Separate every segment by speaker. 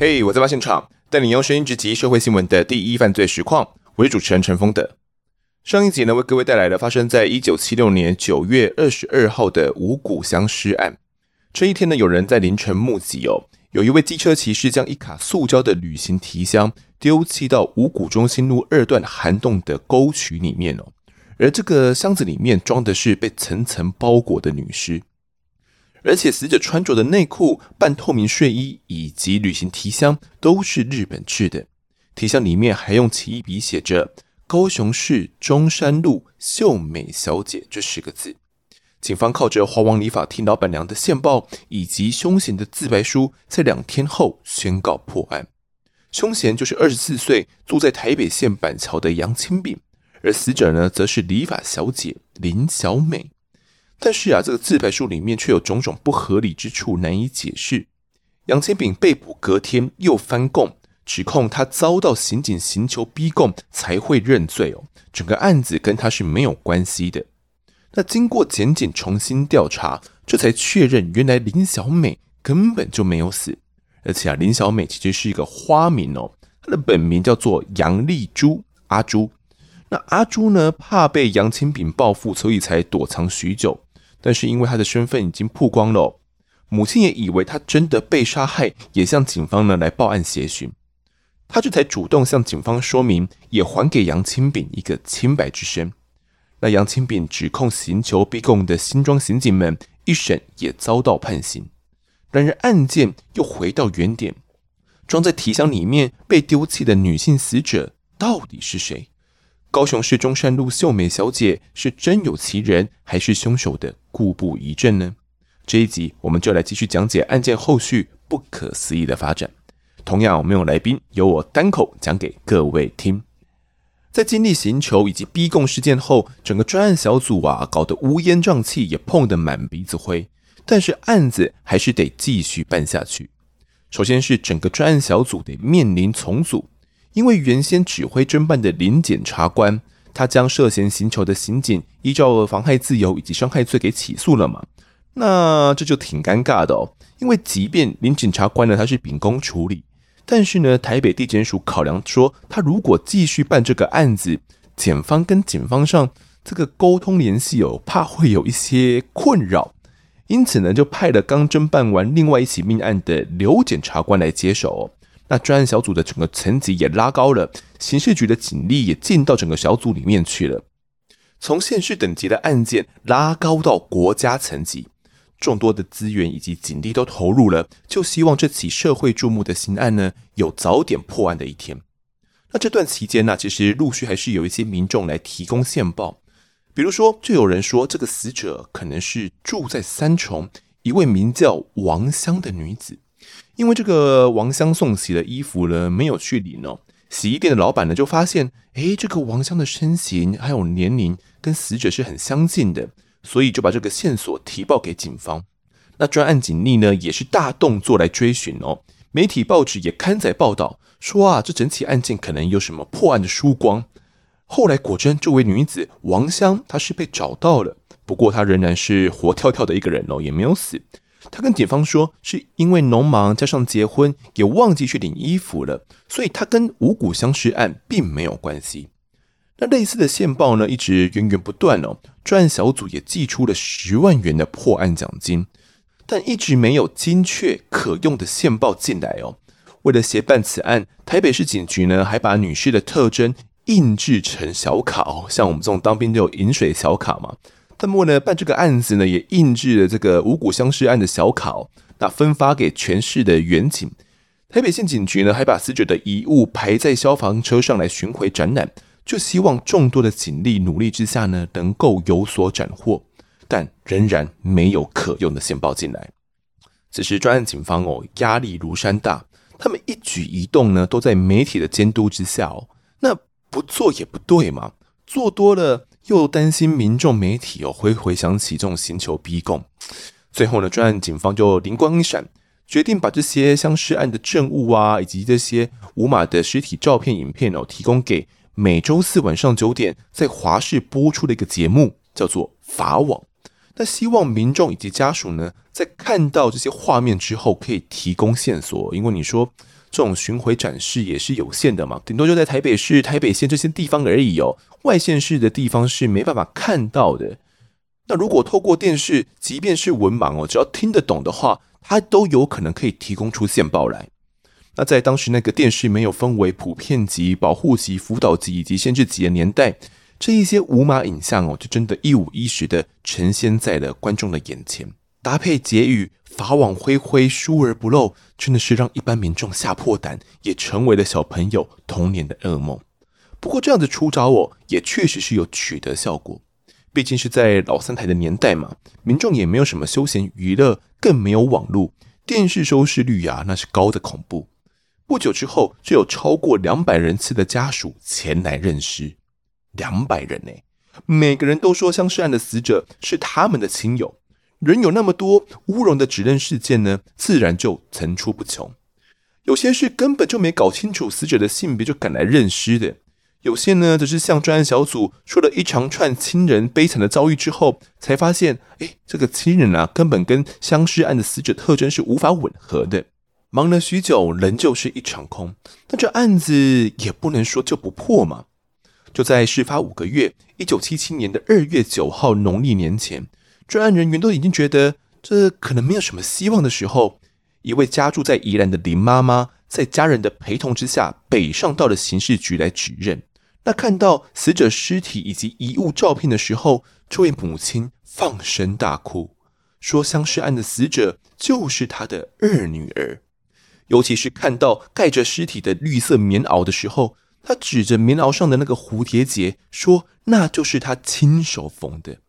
Speaker 1: 嘿我在发现场，带你用声音直击社会新闻的第一犯罪实况。我是主持人陈峰的。上一集呢，为各位带来了发生在一九七六年九月二十二号的五股乡尸案。这一天呢，有人在凌晨目击哦，有一位机车骑士将一卡塑胶的旅行提箱丢弃到五股中心路二段涵洞的沟渠里面哦，而这个箱子里面装的是被层层包裹的女尸，而且死者穿着的内裤、半透明睡衣以及旅行提箱都是日本制的，提箱里面还用奇异笔写着“高雄市中山路秀美小姐”这十个字。警方靠着花王理发厅老板娘的线报以及凶嫌的自白书，在两天后宣告破案。凶嫌就是二十四岁住在台北县板桥的杨清炳，而死者呢，则是理发小姐林小美。但是啊，这个自白书里面却有种种不合理之处，难以解释。杨千炳被捕隔天又翻供，指控他遭到刑警刑求逼供才会认罪哦，整个案子跟他是没有关系的。那经过检警重新调查，这才确认原来林小美根本就没有死，而且啊，林小美其实是一个花名哦，她的本名叫做杨丽珠阿珠。那阿珠呢，怕被杨清炳报复，所以才躲藏许久。但是因为她的身份已经曝光了，母亲也以为她真的被杀害，也向警方呢来报案协寻。她这才主动向警方说明，也还给杨清炳一个清白之身。那杨清炳指控刑求逼供的新庄刑警们一审也遭到判刑，然而案件又回到原点，装在提箱里面被丢弃的女性死者到底是谁？高雄市中山路秀美小姐是真有其人，还是凶手的故布疑阵呢？这一集我们就来继续讲解案件后续不可思议的发展。同样，我们有来宾，由我单口讲给各位听。在经历刑求以及逼供事件后，整个专案小组啊搞得乌烟瘴气，也碰得满鼻子灰。但是案子还是得继续办下去。首先是整个专案小组得面临重组，因为原先指挥侦办的林检察官，他将涉嫌刑求的刑警依照妨害自由以及伤害罪给起诉了嘛。那这就挺尴尬的哦，因为即便林检察官呢，他是秉公处理。但是呢，台北地检署考量说，他如果继续办这个案子，检方跟警方上这个沟通联系哦，怕会有一些困扰，因此呢，就派了刚侦办完另外一起命案的刘检察官来接手。那专案小组的整个层级也拉高了，刑事局的警力也进到整个小组里面去了，从县市等级的案件拉高到国家层级。众多的资源以及警力都投入了，就希望这起社会注目的刑案呢，有早点破案的一天。那这段期间呢，其实陆续还是有一些民众来提供线报，比如说，就有人说这个死者可能是住在三重一位名叫王香的女子，因为这个王香送洗的衣服呢没有去领哦，洗衣店的老板呢就发现，诶，这个王香的身形还有年龄跟死者是很相近的。所以就把这个线索提报给警方，那专案警力呢也是大动作来追寻哦。媒体报纸也刊载报道说啊，这整起案件可能有什么破案的曙光。后来果真，这位女子王香她是被找到了，不过她仍然是活跳跳的一个人哦，也没有死。他跟警方说，是因为农忙加上结婚，也忘记去领衣服了，所以他跟五股相识案并没有关系。那类似的线报呢，一直源源不断哦。专案小组也寄出了十万元的破案奖金，但一直没有精确可用的线报进来哦。为了协办此案，台北市警局呢还把女士的特征印制成小卡哦，像我们这种当兵都有饮水小卡嘛。他们为了办这个案子呢，也印制了这个五股相尸案的小考，那分发给全市的员警。台北县警局呢还把死者的遗物排在消防车上来巡回展览。就希望众多的警力努力之下呢，能够有所斩获，但仍然没有可用的线报进来。此时专案警方哦，压力如山大，他们一举一动呢，都在媒体的监督之下哦。那不做也不对嘛，做多了又担心民众媒体哦会回想起这种刑求逼供。最后呢，专案警方就灵光一闪，决定把这些相尸案的证物啊，以及这些无码的尸体照片、影片哦，提供给。每周四晚上九点在华视播出的一个节目叫做《法网》，那希望民众以及家属呢，在看到这些画面之后，可以提供线索，因为你说这种巡回展示也是有限的嘛，顶多就在台北市、台北县这些地方而已哦，外县市的地方是没办法看到的。那如果透过电视，即便是文盲哦，只要听得懂的话，他都有可能可以提供出线报来。那在当时那个电视没有分为普遍级、保护级、辅导级以及限制级的年代，这一些无码影像哦，就真的一五一十的呈现在了观众的眼前，搭配结语“法网恢恢，疏而不漏”，真的是让一般民众吓破胆，也成为了小朋友童年的噩梦。不过这样子出招哦，也确实是有取得效果。毕竟是在老三台的年代嘛，民众也没有什么休闲娱乐，更没有网络，电视收视率呀，那是高的恐怖。不久之后，就有超过两百人次的家属前来认尸，两百人呢，每个人都说相识案的死者是他们的亲友。人有那么多，乌龙的指认事件呢，自然就层出不穷。有些是根本就没搞清楚死者的性别就赶来认尸的。有些呢，则是向专案小组说了一长串亲人悲惨的遭遇之后，才发现，哎，这个亲人啊，根本跟相尸案的死者特征是无法吻合的。忙了许久，仍旧是一场空。那这案子也不能说就不破嘛。就在事发五个月，一九七七年的二月九号农历年前，专案人员都已经觉得这可能没有什么希望的时候，一位家住在宜兰的林妈妈，在家人的陪同之下，北上到了刑事局来指认。那看到死者尸体以及遗物照片的时候，这位母亲放声大哭，说相尸案的死者就是她的二女儿。尤其是看到盖着尸体的绿色棉袄的时候，她指着棉袄上的那个蝴蝶结，说那就是她亲手缝的。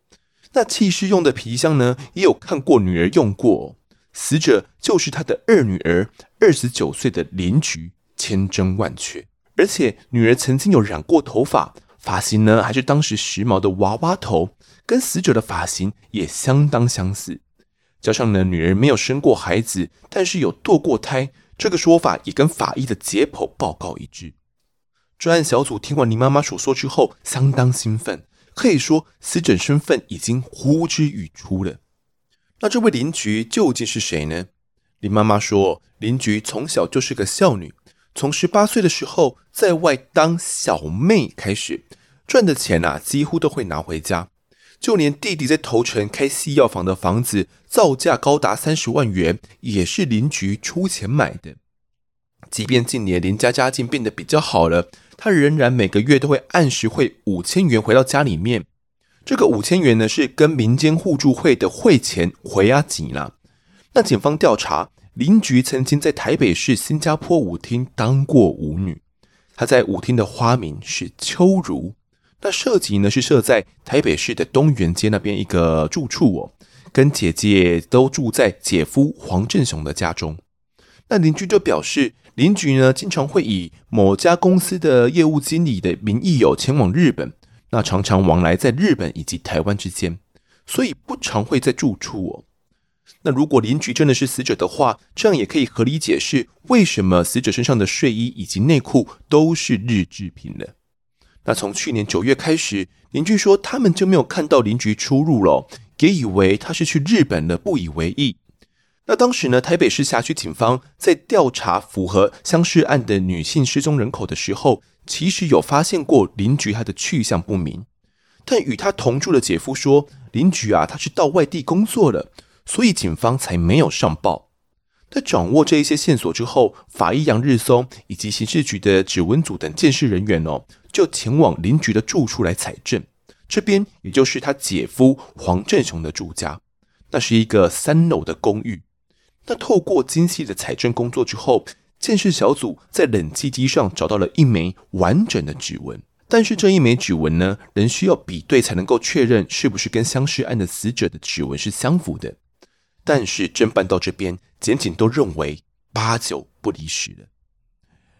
Speaker 1: 那弃尸用的皮箱呢，也有看过女儿用过。死者就是她的二女儿，二十九岁的林菊，千真万确。而且女儿曾经有染过头发，发型呢还是当时时髦的娃娃头，跟死者的发型也相当相似。加上呢，女儿没有生过孩子，但是有堕过胎，这个说法也跟法医的解剖报告一致。专案小组听完林妈妈所说之后，相当兴奋，可以说死者身份已经呼之欲出了。那这位邻居究竟是谁呢？林妈妈说，邻居从小就是个孝女。从十八岁的时候，在外当小妹开始赚的钱啊，几乎都会拿回家。就连弟弟在头城开西药房的房子，造价高达三十万元，也是邻居出钱买的。即便近年林家家境变得比较好了，他仍然每个月都会按时汇五千元回到家里面。这个五千元呢，是跟民间互助会的汇钱回阿吉了。那警方调查。林菊曾经在台北市新加坡舞厅当过舞女，她在舞厅的花名是秋如。那设籍呢是设在台北市的东园街那边一个住处哦，跟姐姐都住在姐夫黄振雄的家中。那邻居就表示，林菊呢经常会以某家公司的业务经理的名义有前往日本，那常常往来在日本以及台湾之间，所以不常会在住处哦。那如果林菊真的是死者的话，这样也可以合理解释为什么死者身上的睡衣以及内裤都是日制品了。那从去年九月开始，邻居说他们就没有看到邻居出入了，也以为他是去日本了，不以为意。那当时呢，台北市辖区警方在调查符合相识案的女性失踪人口的时候，其实有发现过邻居她的去向不明，但与她同住的姐夫说，邻居啊，她是到外地工作了。所以警方才没有上报。在掌握这一些线索之后，法医杨日松以及刑事局的指纹组等鉴识人员哦，就前往邻居的住处来采证。这边也就是他姐夫黄振雄的住家，那是一个三楼的公寓。那透过精细的采证工作之后，鉴识小组在冷气机上找到了一枚完整的指纹。但是这一枚指纹呢，仍需要比对才能够确认是不是跟相识案的死者的指纹是相符的。但是侦办到这边，检警都认为八九不离十了。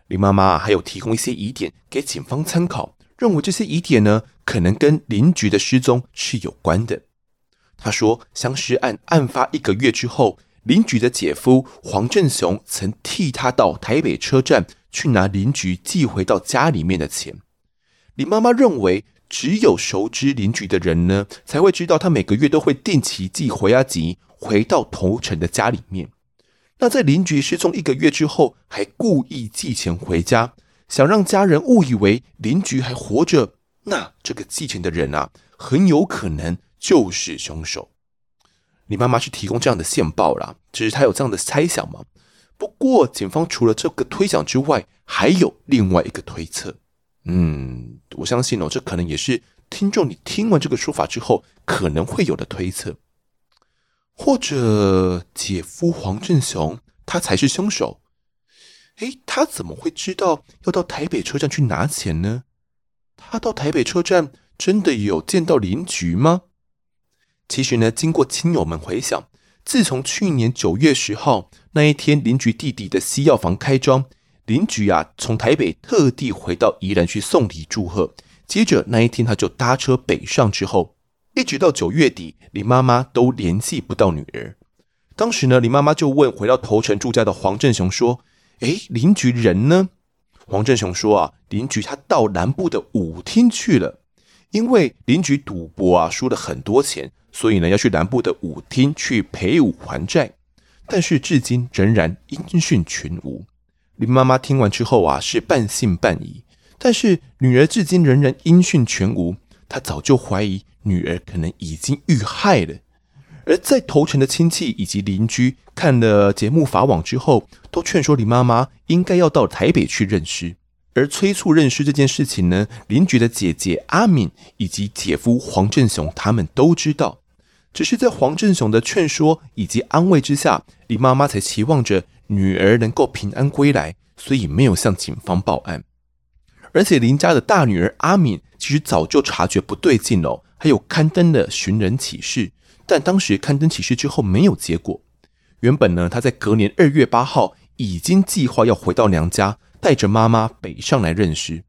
Speaker 1: 林妈妈还有提供一些疑点给警方参考，认为这些疑点呢，可能跟林菊的失踪是有关的。她说，相识案案发一个月之后，林菊的姐夫黄振雄曾替他到台北车站去拿林菊寄回到家里面的钱。林妈妈认为，只有熟知邻居的人呢，才会知道他每个月都会定期寄回阿吉回到头城的家里面。那在邻居失踪一个月之后，还故意寄钱回家，想让家人误以为邻居还活着。那这个寄钱的人啊，很有可能就是凶手。你妈妈是提供这样的线报啦，只是她有这样的猜想吗？不过，警方除了这个推想之外，还有另外一个推测。嗯，我相信哦，这可能也是听众你听完这个说法之后可能会有的推测。或者，姐夫黄振雄他才是凶手？诶，他怎么会知道要到台北车站去拿钱呢？他到台北车站真的有见到邻居吗？其实呢，经过亲友们回想，自从去年九月十号那一天，邻居弟弟的西药房开张，邻居啊从台北特地回到宜兰去送礼祝贺，接着那一天他就搭车北上之后，一直到九月底，林妈妈都联系不到女儿。当时呢，林妈妈就问回到头城住家的黄振雄说：“诶，邻居人呢？”黄振雄说：“啊，邻居他到南部的舞厅去了，因为邻居赌博啊输了很多钱，所以呢要去南部的舞厅去陪舞还债，但是至今仍然音讯全无。”林妈妈听完之后啊是半信半疑，但是女儿至今仍然音讯全无，她早就怀疑女儿可能已经遇害了。而在头城的亲戚以及邻居看了节目法网之后，都劝说林妈妈应该要到台北去认尸。而催促认尸这件事情呢，邻居的姐姐阿敏以及姐夫黄振雄他们都知道。只是在黄振雄的劝说以及安慰之下，林妈妈才期望着女儿能够平安归来，所以没有向警方报案。而且林家的大女儿阿敏其实早就察觉不对劲了，还有刊登了寻人启事。但当时刊登启事之后没有结果。原本呢，她在隔年二月八号已经计划要回到娘家，带着妈妈北上来认尸。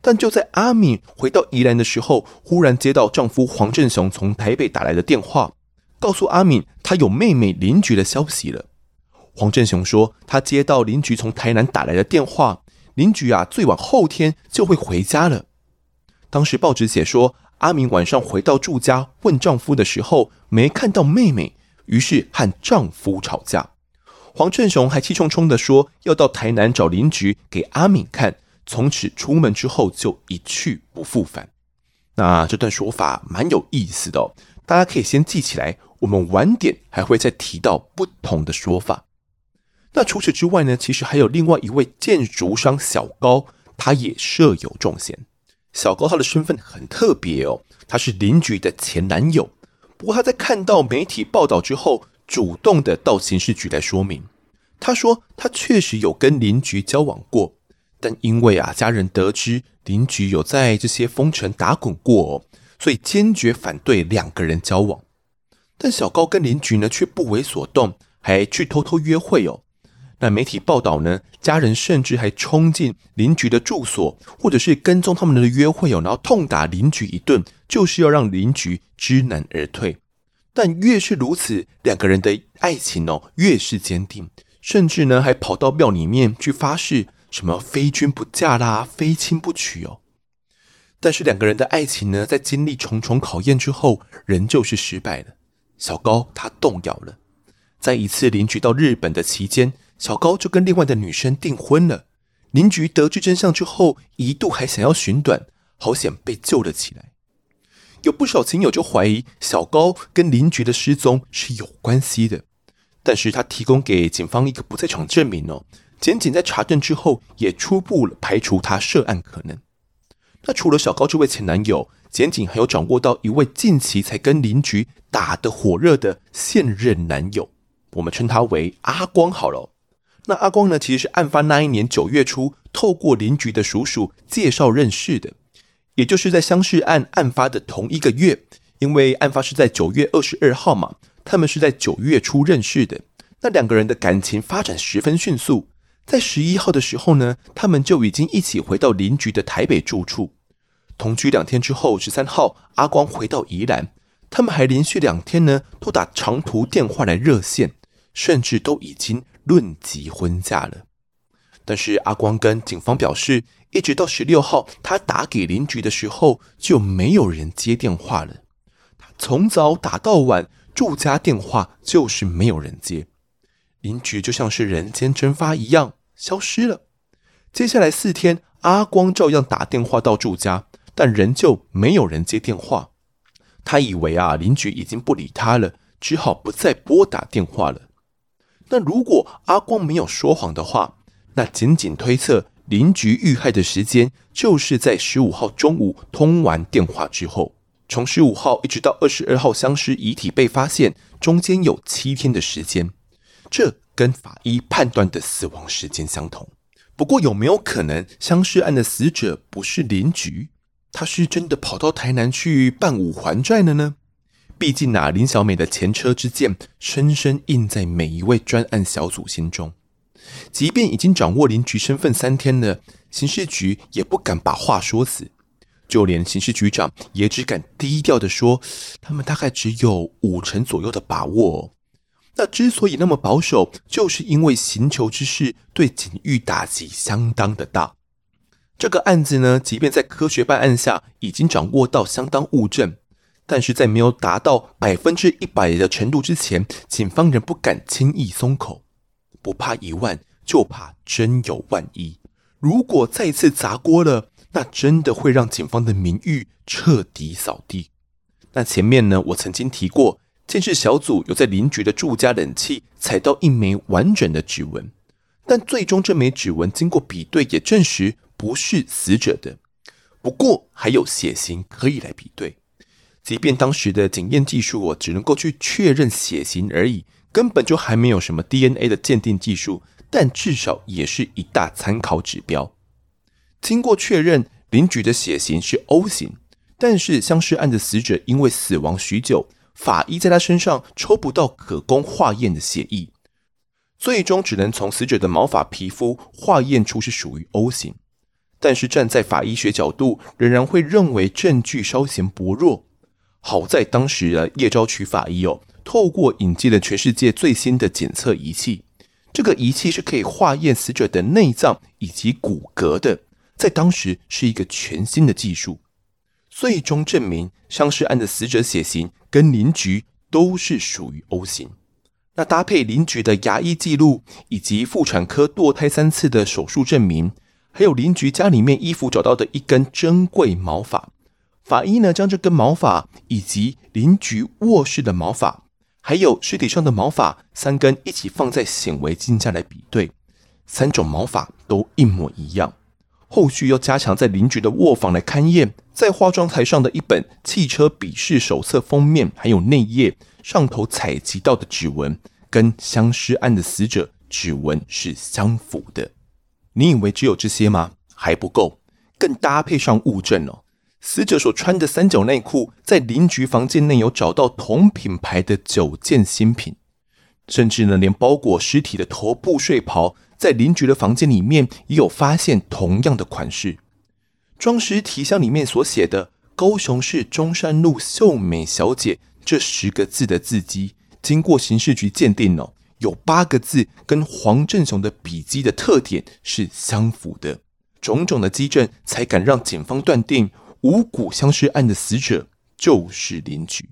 Speaker 1: 但就在阿敏回到宜兰的时候，忽然接到丈夫黄振雄从台北打来的电话，告诉阿敏他有妹妹邻居的消息了。黄振雄说，他接到邻居从台南打来的电话，邻居啊最晚后天就会回家了。当时报纸写说。阿敏晚上回到住家，问丈夫的时候没看到妹妹，于是和丈夫吵架。黄振雄还气冲冲地说要到台南找邻居给阿敏看，从此出门之后就一去不复返。那这段说法蛮有意思的哦，大家可以先记起来。我们晚点还会再提到不同的说法。那除此之外呢，其实还有另外一位建筑商小高，他也涉有重嫌。小高他的身份很特别哦，他是邻居的前男友。不过他在看到媒体报道之后，主动的到刑事局来说明。他说他确实有跟邻居交往过，但因为啊家人得知邻居有在这些风尘打滚过哦，所以坚决反对两个人交往。但小高跟邻居呢却不为所动，还去偷偷约会哦。那媒体报道呢，家人甚至还冲进邻居的住所，或者是跟踪他们的约会哦，然后痛打邻居一顿，就是要让邻居知难而退。但越是如此，两个人的爱情哦越是坚定，甚至呢还跑到庙里面去发誓，什么非君不嫁啦，非亲不娶哦。但是两个人的爱情呢，在经历重重考验之后，仍旧是失败了。小高他动摇了，在一次邻居到日本的期间。小高就跟另外的女生订婚了。邻居得知真相之后，一度还想要寻短，好险被救了起来。有不少亲友就怀疑小高跟邻居的失踪是有关系的，但是他提供给警方一个不在场证明哦。检警在查证之后，也初步排除他涉案可能。那除了小高这位前男友，检警还有掌握到一位近期才跟邻居打得火热的现任男友，我们称他为阿光好了。那阿光呢，其实是案发那一年九月初，透过邻居的叔叔介绍认识的，也就是在相识案案发的同一个月，因为案发是在九月二十二号嘛，他们是在九月初认识的。那两个人的感情发展十分迅速，在十一号的时候呢，他们就已经一起回到邻居的台北住处，同居两天之后，十三号阿光回到宜兰，他们还连续两天呢都打长途电话来热线，甚至都已经。论及婚嫁了，但是阿光跟警方表示，一直到十六号，他打给邻居的时候，就没有人接电话了。他从早打到晚，住家电话就是没有人接，邻居就像是人间蒸发一样消失了。接下来四天，阿光照样打电话到住家，但仍旧没有人接电话。他以为啊，邻居已经不理他了，只好不再拨打电话了。那如果阿光没有说谎的话，那仅仅推测。邻居遇害的时间就是在十五号中午通完电话之后，从十五号一直到二十二号相尸遗体被发现，中间有七天的时间，这跟法医判断的死亡时间相同。不过，有没有可能相尸案的死者不是邻居，他是真的跑到台南去办五还债了呢？毕竟啊，林小美的前车之鉴深深印在每一位专案小组心中。即便已经掌握林局身份三天了，刑事局也不敢把话说死，就连刑事局长也只敢低调地说，他们大概只有五成左右的把握。那之所以那么保守，就是因为刑求之事对警誉打击相当的大。这个案子呢，即便在科学办案下已经掌握到相当物证，但是在没有达到百分之一百的程度之前，警方仍不敢轻易松口。不怕一万，就怕真有万一。如果再次砸锅了，那真的会让警方的名誉彻底扫地。那前面呢，我曾经提过，鉴识小组有在邻居的住家冷气采到一枚完整的指纹，但最终这枚指纹经过比对，也证实不是死者的。不过还有血型可以来比对，即便当时的检验技术，我只能够去确认血型而已。根本就还没有什么 DNA 的鉴定技术，但至少也是一大参考指标。经过确认，邻居的血型是 O 型，但是相尸案的死者因为死亡许久，法医在他身上抽不到可供化验的血液，最终只能从死者的毛发、皮肤化验出是属于 O 型。但是站在法医学角度，仍然会认为证据稍显薄弱。好在当时的叶昭渠法医哦。透过引进了全世界最新的检测仪器，这个仪器是可以化验死者的内脏以及骨骼的，在当时是一个全新的技术。最终证明，伤尸案的死者血型跟邻居都是属于 O 型。那搭配邻居的牙医记录以及妇产科堕胎三次的手术证明，还有邻居家里面衣服找到的一根珍贵毛发，法医呢将这根毛发以及邻居卧室的毛发。还有尸体上的毛发三根一起放在显微镜下来比对，三种毛发都一模一样。后续又加强在邻居的卧房来勘验，在化妆台上的一本汽车笔试手册封面还有内页上头采集到的指纹，跟相尸案的死者指纹是相符的。你以为只有这些吗？还不够，更搭配上物证哦。死者所穿的三角内裤，在邻居房间内有找到同品牌的九件新品，甚至呢，连包裹尸体的头部睡袍，在邻居的房间里面也有发现同样的款式。装尸体箱里面所写的“高雄市中山路秀美小姐”这十个字的字迹，经过刑事局鉴定哦，有八个字跟黄正雄的笔迹的特点是相符的，种种的迹证才敢让警方断定。五股相尸案的死者就是邻居。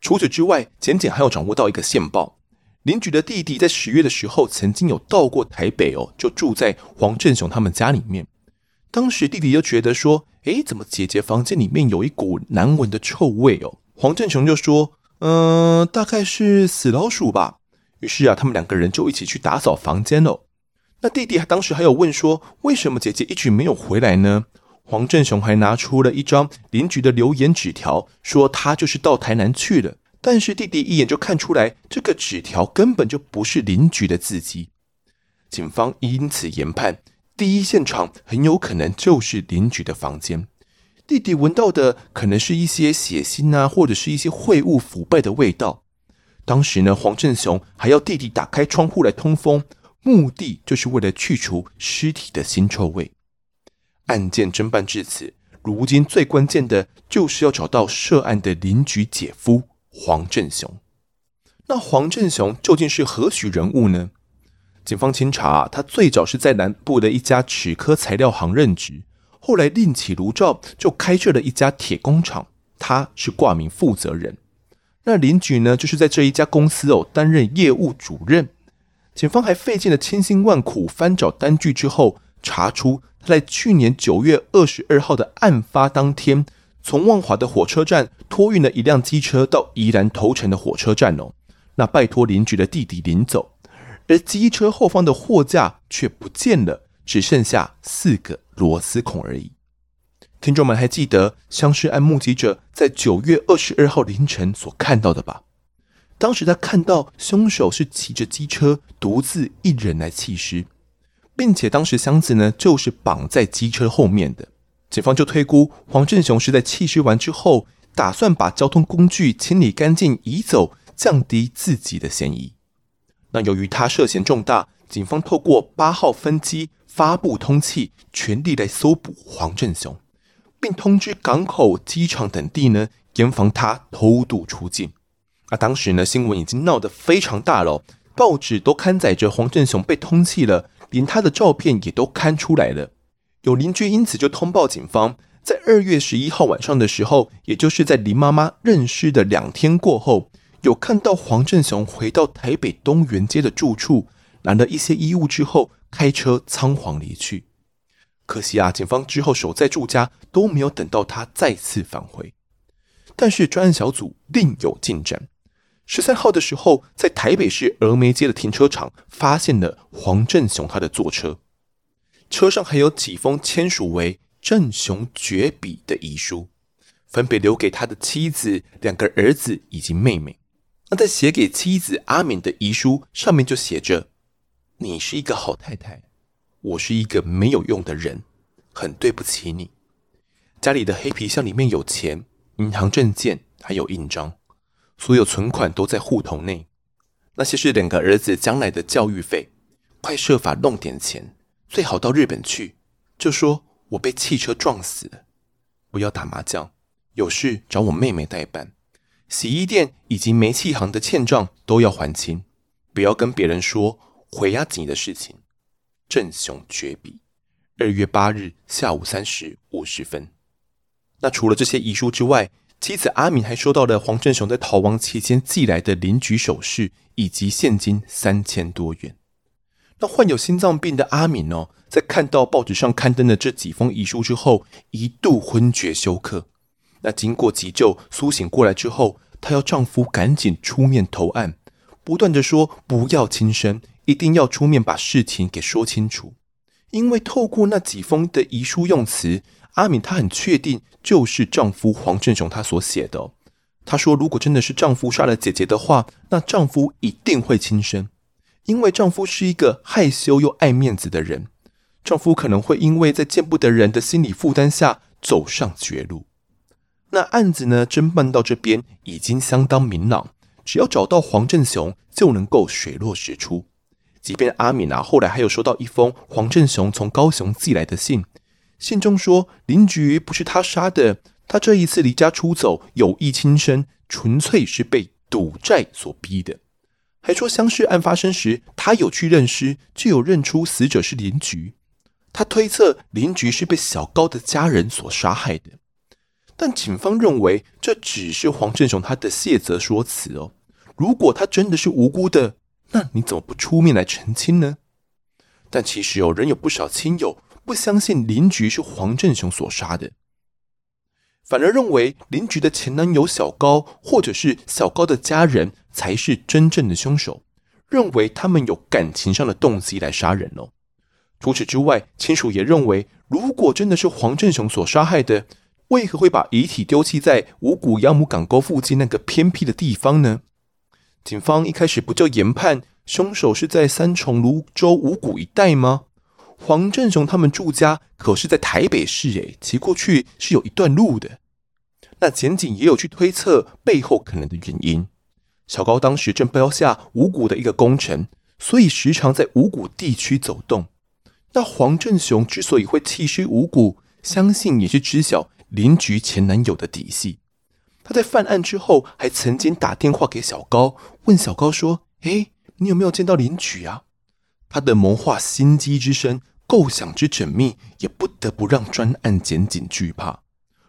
Speaker 1: 除此之外，简简还有掌握到一个线报：邻居的弟弟在十月的时候曾经有到过台北哦，就住在黄振雄他们家里面。当时弟弟就觉得说：“诶，怎么姐姐房间里面有一股难闻的臭味哦？”黄振雄就说：“嗯、大概是死老鼠吧。”于是啊，他们两个人就一起去打扫房间了。那弟弟当时还有问说：“为什么姐姐一直没有回来呢？”黄振雄还拿出了一张邻居的留言纸条，说他就是到台南去了。但是弟弟一眼就看出来，这个纸条根本就不是邻居的字迹。警方因此研判，第一现场很有可能就是邻居的房间。弟弟闻到的可能是一些血腥啊，或者是一些秽物腐败的味道。当时呢，黄振雄还要弟弟打开窗户来通风，目的就是为了去除尸体的腥臭味。案件侦办至此，如今最关键的就是要找到涉案的邻居姐夫黄振雄。那黄振雄究竟是何许人物呢？警方清查，他最早是在南部的一家齿科材料行任职，后来另起炉灶，就开设了一家铁工厂，他是挂名负责人。那林菊呢，就是在这一家公司哦担任业务主任。警方还费尽了千辛万苦翻找单据之后，查出他在去年九月二十二号的案发当天，从万华的火车站托运了一辆机车到宜兰头城的火车站哦。那拜托邻居的弟弟领走。而机车后方的货架却不见了，只剩下四个螺丝孔而已。听众们还记得相尸案目击者在九月二十二号凌晨所看到的吧？当时他看到凶手是骑着机车独自一人来弃尸，并且当时箱子呢就是绑在机车后面的。警方就推估黄振雄是在弃尸完之后，打算把交通工具清理干净移走，降低自己的嫌疑。那由于他涉嫌重大，警方透过八号分机发布通缉，全力来搜捕黄振雄，并通知港口、机场等地呢，严防他偷渡出境。啊，当时呢，新闻已经闹得非常大了，报纸都刊载着黄振雄被通缉了，连他的照片也都刊出来了。有邻居因此就通报警方，在二月十一号晚上的时候，也就是在林妈妈认尸的两天过后。有看到黄振雄回到台北东园街的住处，拿了一些衣物之后，开车仓皇离去。可惜啊，警方之后守在住家都没有等到他再次返回。但是专案小组另有进展。十三号的时候，在台北市峨眉街的停车场发现了黄振雄他的座车，车上还有几封签署为“振雄绝笔”的遗书，分别留给他的妻子、两个儿子以及妹妹。那在写给妻子阿敏的遗书上面就写着：“你是一个好太太，我是一个没有用的人，很对不起你。家里的黑皮箱里面有钱、银行证件还有印章，所有存款都在户头内。那些是两个儿子将来的教育费，快设法弄点钱，最好到日本去。就说我被汽车撞死了，不要打麻将，有事找我妹妹代办。”洗衣店以及煤气行的欠账都要还清，不要跟别人说回押金的事情。振雄绝笔。二月八日下午三时五十分。那除了这些遗书之外，妻子阿敏还收到了黄振雄在逃亡期间寄来的领取首饰以及现金三千多元。那患有心脏病的阿敏哦，在看到报纸上刊登的这几封遗书之后，一度昏厥休克。那经过急救苏醒过来之后，她要丈夫赶紧出面投案，不断的说不要轻生，一定要出面把事情给说清楚。因为透过那几封的遗书用词，阿敏她很确定就是丈夫黄振雄他所写的。她说，如果真的是丈夫杀了姐姐的话，那丈夫一定会轻生，因为丈夫是一个害羞又爱面子的人，丈夫可能会因为在见不得人的心理负担下走上绝路。那案子呢，侦办到这边已经相当明朗，只要找到黄振雄，就能够水落石出。即便阿敏啊，后来还有收到一封黄振雄从高雄寄来的信，信中说林菊不是他杀的，他这一次离家出走，有意轻生，纯粹是被赌债所逼的。还说相识案发生时，他有去认尸，就有认出死者是林菊。他推测林菊是被小高的家人所杀害的。但警方认为这只是黄振雄他的谢责说辞哦。如果他真的是无辜的，那你怎么不出面来澄清呢？但其实有人有不少亲友不相信林菊是黄振雄所杀的，反而认为林菊的前男友小高或者是小高的家人才是真正的凶手，认为他们有感情上的动机来杀人哦。除此之外，亲属也认为，如果真的是黄振雄所杀害的，为何会把遗体丢弃在五股鸭母港沟附近那个偏僻的地方呢？警方一开始不就研判凶手是在三重芦洲五股一带吗？黄振雄他们住家可是在台北市，诶，骑过去是有一段路的。那检警也有去推测背后可能的原因。小高当时正标下五股的一个工程，所以时常在五股地区走动。那黄振雄之所以会弃尸五股，相信也是知晓。邻居前男友的底细，他在犯案之后还曾经打电话给小高，问小高说：“诶，你有没有见到林菊啊？”他的谋划心机之深，构想之缜密，也不得不让专案检警惧怕。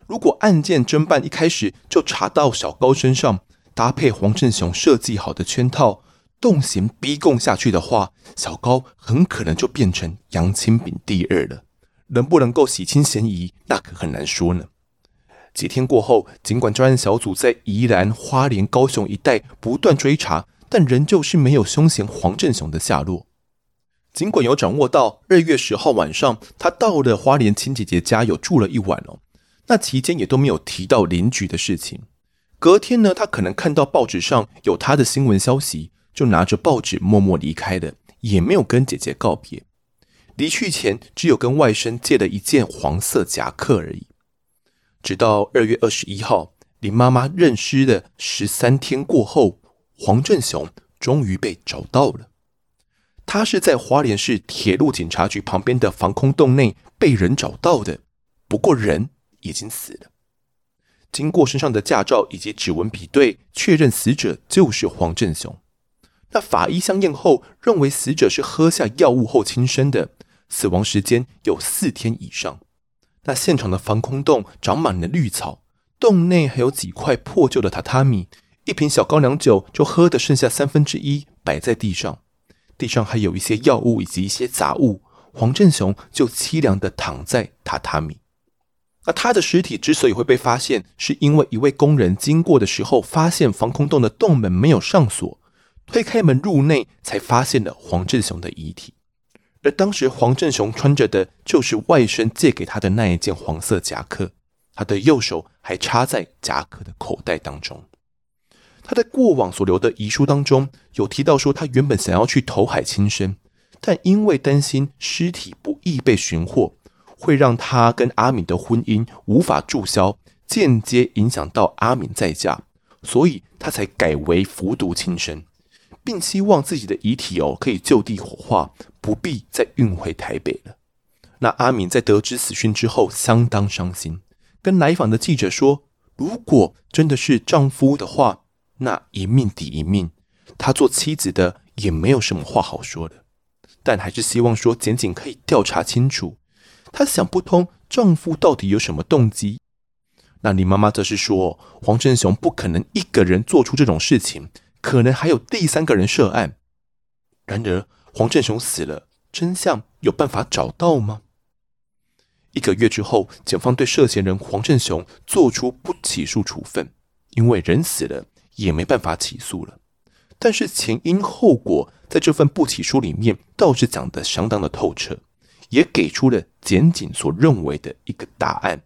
Speaker 1: 如果案件侦办一开始就查到小高身上，搭配黄振雄设计好的圈套，动刑逼供下去的话，小高很可能就变成杨清炳第二了。能不能够洗清嫌疑，那可很难说呢。几天过后，尽管专案小组在宜兰、花莲、高雄一带不断追查，但仍旧是没有凶嫌黄振雄的下落。尽管有掌握到二月十号晚上，他到了花莲亲姐姐家有住了一晚哦。那期间也都没有提到邻居的事情。隔天呢，他可能看到报纸上有他的新闻消息，就拿着报纸默默离开了，也没有跟姐姐告别。离去前，只有跟外甥借了一件黄色夹克而已。直到二月二十一号，林妈妈认尸的十三天过后，黄振雄终于被找到了。他是在花莲市铁路警察局旁边的防空洞内被人找到的，不过人已经死了。经过身上的驾照以及指纹比对，确认死者就是黄振雄。那法医相验后认为死者是喝下药物后轻生的，死亡时间有四天以上。那现场的防空洞长满了绿草，洞内还有几块破旧的榻榻米，一瓶小高粱酒就喝的剩下三分之一，摆在地上。地上还有一些药物以及一些杂物，黄振雄就凄凉的躺在榻榻米。那他的尸体之所以会被发现，是因为一位工人经过的时候，发现防空洞的洞门没有上锁，推开门入内，才发现了黄振雄的遗体。而当时黄振雄穿着的就是外甥借给他的那一件黄色夹克，他的右手还插在夹克的口袋当中。他在过往所留的遗书当中有提到说，他原本想要去投海轻生，但因为担心尸体不易被寻获。会让他跟阿敏的婚姻无法注销，间接影响到阿敏再嫁，所以他才改为服毒轻生，并希望自己的遗体哦可以就地火化，不必再运回台北了。那阿敏在得知死讯之后相当伤心，跟来访的记者说：“如果真的是丈夫的话，那一命抵一命，她做妻子的也没有什么话好说的，但还是希望说检警可以调查清楚。”她想不通丈夫到底有什么动机。那林妈妈则是说，黄振雄不可能一个人做出这种事情，可能还有第三个人涉案。然而，黄振雄死了，真相有办法找到吗？一个月之后，检方对涉嫌人黄振雄做出不起诉处分，因为人死了，也没办法起诉了。但是前因后果在这份不起诉里面倒是讲得相当的透彻。也给出了检警所认为的一个答案，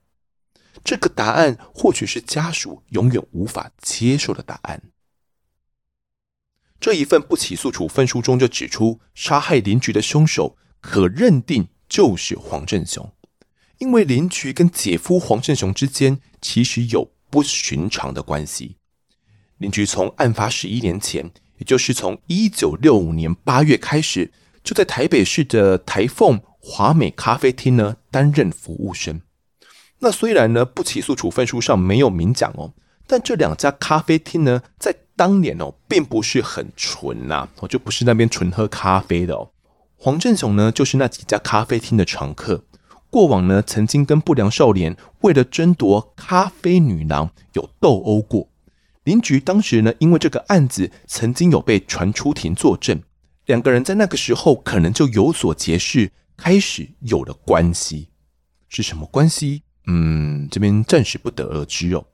Speaker 1: 这个答案或许是家属永远无法接受的答案。这一份不起诉处分书中就指出，杀害邻居的凶手可认定就是黄振雄，因为邻居跟姐夫黄振雄之间其实有不寻常的关系。邻居从案发十一年前，也就是从一九六五年八月开始，就在台北市的台凤。华美咖啡厅呢，担任服务生。那虽然呢，不起诉处分书上没有明讲哦，但这两家咖啡厅呢，在当年哦，并不是很纯呐，哦，就不是那边纯喝咖啡的哦。黄振雄呢，就是那几家咖啡厅的常客。过往呢，曾经跟不良少年为了争夺咖啡女郎有斗殴过。邻居当时呢，因为这个案子曾经有被传出庭作证，两个人在那个时候可能就有所结识。开始有了关系，是什么关系？嗯，这边暂时不得而知哦。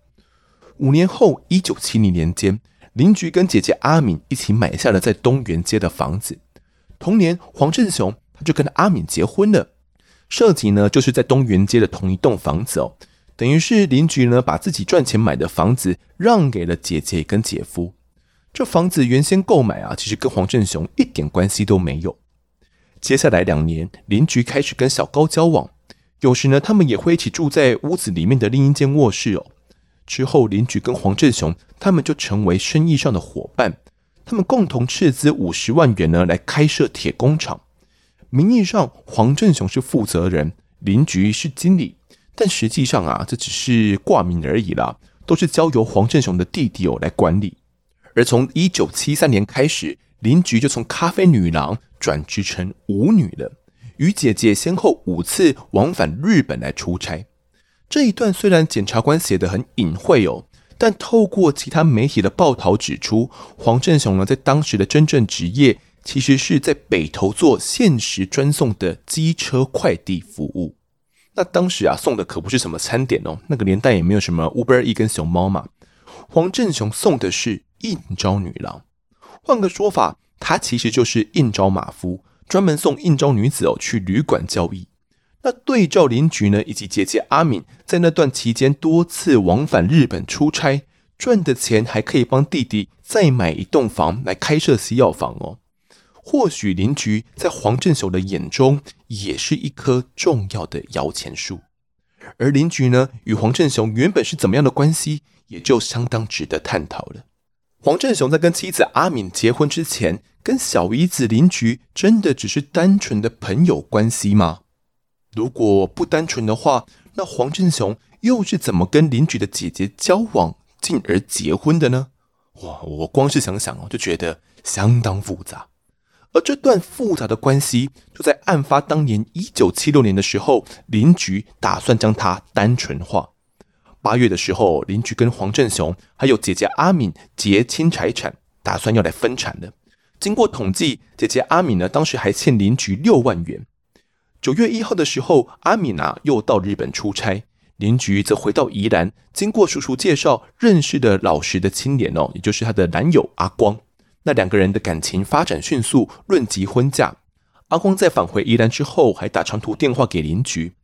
Speaker 1: 五年后，一九七零年间，邻居跟姐姐阿敏一起买下了在东园街的房子。同年，黄振雄他就跟阿敏结婚了，设籍呢就是在东园街的同一栋房子哦。等于是邻居呢把自己赚钱买的房子让给了姐姐跟姐夫。这房子原先购买啊，其实跟黄振雄一点关系都没有。接下来两年，邻居开始跟小高交往，有时呢，他们也会一起住在屋子里面的另一间卧室哦。之后，邻居跟黄振雄他们就成为生意上的伙伴，他们共同斥资五十万元呢来开设铁工厂。名义上，黄振雄是负责人，邻居是经理，但实际上啊，这只是挂名而已啦，都是交由黄振雄的弟弟哦来管理。而从一九七三年开始。林菊就从咖啡女郎转职成舞女了，与姐姐先后五次往返日本来出差。这一段虽然检察官写得很隐晦哦，但透过其他媒体的报道指出，黄振雄呢在当时的真正职业其实是在北投做限时专送的机车快递服务。那当时啊送的可不是什么餐点哦，那个年代也没有什么 Uber E 跟熊猫嘛。黄振雄送的是应召女郎，换个说法，他其实就是应召马夫，专门送应召女子哦去旅馆交易。那对照林菊呢，以及姐姐阿敏在那段期间多次往返日本出差，赚的钱还可以帮弟弟再买一栋房来开设西药房哦。或许林菊在黄振雄的眼中也是一棵重要的摇钱树，而林菊呢，与黄振雄原本是怎么样的关系，也就相当值得探讨了。黄振雄在跟妻子阿敏结婚之前，跟小姨子林菊真的只是单纯的朋友关系吗？如果不单纯的话，那黄振雄又是怎么跟邻居的姐姐交往，进而结婚的呢？哇，我光是想想哦，就觉得相当复杂。而这段复杂的关系，就在案发当年一九七六年的时候，邻居打算将它单纯化。八月的时候，邻居跟黄振雄还有姐姐阿敏结清财产，打算要来分产的。经过统计，姐姐阿敏呢，当时还欠邻居六万元。九月一号的时候，阿米娜又到日本出差，林菊则回到宜兰，经过叔叔介绍认识的老实的青年哦，也就是她的男友阿光。那两个人的感情发展迅速，论及婚嫁。阿光在返回宜兰之后，还打长途电话给林菊。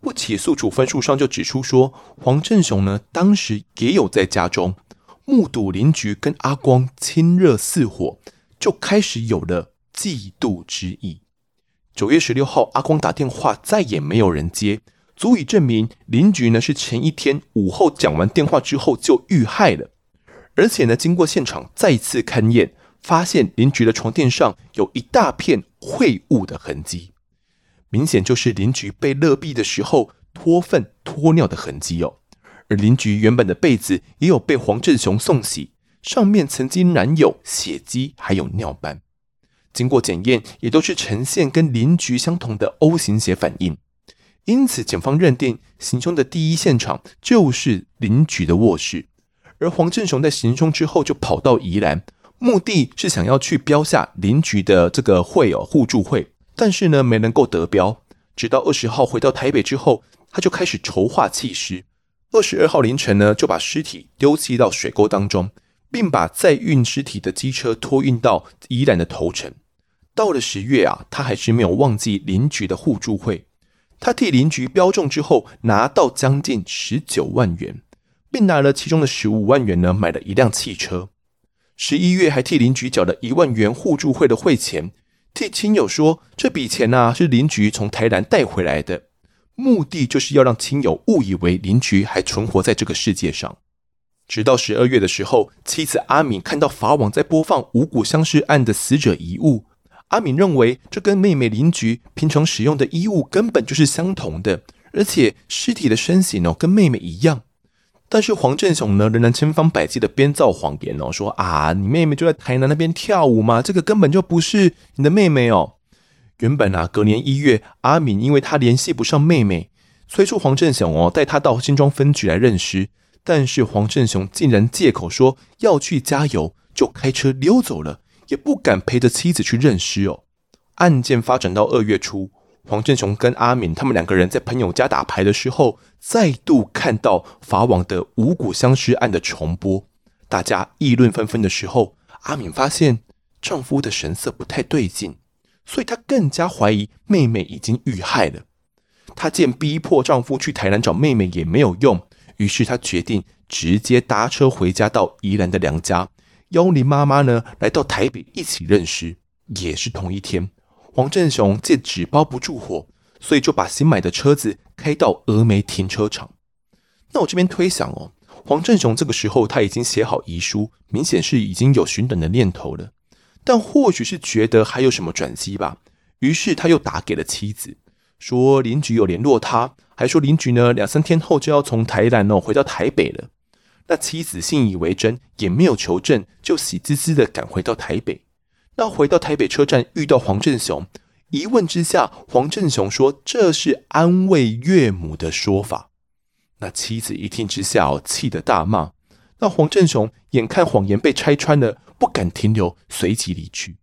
Speaker 1: 不起诉处分书上就指出说，黄振雄呢当时也有在家中目睹林菊跟阿光亲热似火，就开始有了嫉妒之意。九月十六号，阿光打电话，再也没有人接，足以证明林菊呢是前一天午后讲完电话之后就遇害了。而且呢，经过现场再次勘验，发现林菊的床垫上有一大片秽物的痕迹，明显就是林菊被勒毙的时候脱粪脱尿的痕迹哦。而林菊原本的被子也有被黄振雄送洗，上面曾经染有血迹，还有尿斑。经过检验，也都是呈现跟邻居相同的 O 型血反应，因此警方认定行凶的第一现场就是邻居的卧室，而黄振雄在行凶之后就跑到宜兰，目的是想要去标下邻居的这个会哦互助会，但是呢没能够得标，直到二十号回到台北之后，他就开始筹划弃尸，二十二号凌晨呢就把尸体丢弃到水沟当中。并把载运尸体的机车托运到宜兰的头城。到了十月啊，他还是没有忘记邻居的互助会。他替邻居标中之后，拿到将近十九万元，并拿了其中的十五万元呢，买了一辆汽车。十一月还替邻居缴了一万元互助会的会钱，替亲友说这笔钱啊是邻居从台南带回来的，目的就是要让亲友误以为邻居还存活在这个世界上。直到十二月的时候，妻子阿敏看到法网在播放五股相尸案的死者遗物，阿敏认为这跟妹妹林菊平常使用的衣物根本就是相同的，而且尸体的身形哦跟妹妹一样。但是黄振雄呢仍然千方百计的编造谎言哦，说啊你妹妹就在台南那边跳舞嘛，这个根本就不是你的妹妹哦。原本啊隔年一月，阿敏因为她联系不上妹妹，催促黄振雄哦带她到新庄分局来认尸。但是黄振雄竟然借口说要去加油，就开车溜走了，也不敢陪着妻子去认尸哦。案件发展到二月初，黄振雄跟阿敏他们两个人在朋友家打牌的时候，再度看到法网的五谷相尸案的重播，大家议论纷纷的时候，阿敏发现丈夫的神色不太对劲，所以她更加怀疑妹妹已经遇害了。她见逼迫丈夫去台南找妹妹也没有用。于是他决定直接搭车回家到宜兰的娘家，邀林妈妈呢来到台北一起认尸。也是同一天，黄振雄借纸包不住火，所以就把新买的车子开到峨眉停车场。那我这边推想哦，黄振雄这个时候他已经写好遗书，明显是已经有寻短的念头了，但或许是觉得还有什么转机吧，于是他又打给了妻子。说邻居有联络他，还说邻居呢两三天后就要从台南哦回到台北了。那妻子信以为真，也没有求证，就喜滋滋的赶回到台北。那回到台北车站遇到黄振雄，一问之下，黄振雄说这是安慰岳母的说法。那妻子一听之下哦，气得大骂。那黄振雄眼看谎言被拆穿了，不敢停留，随即离去。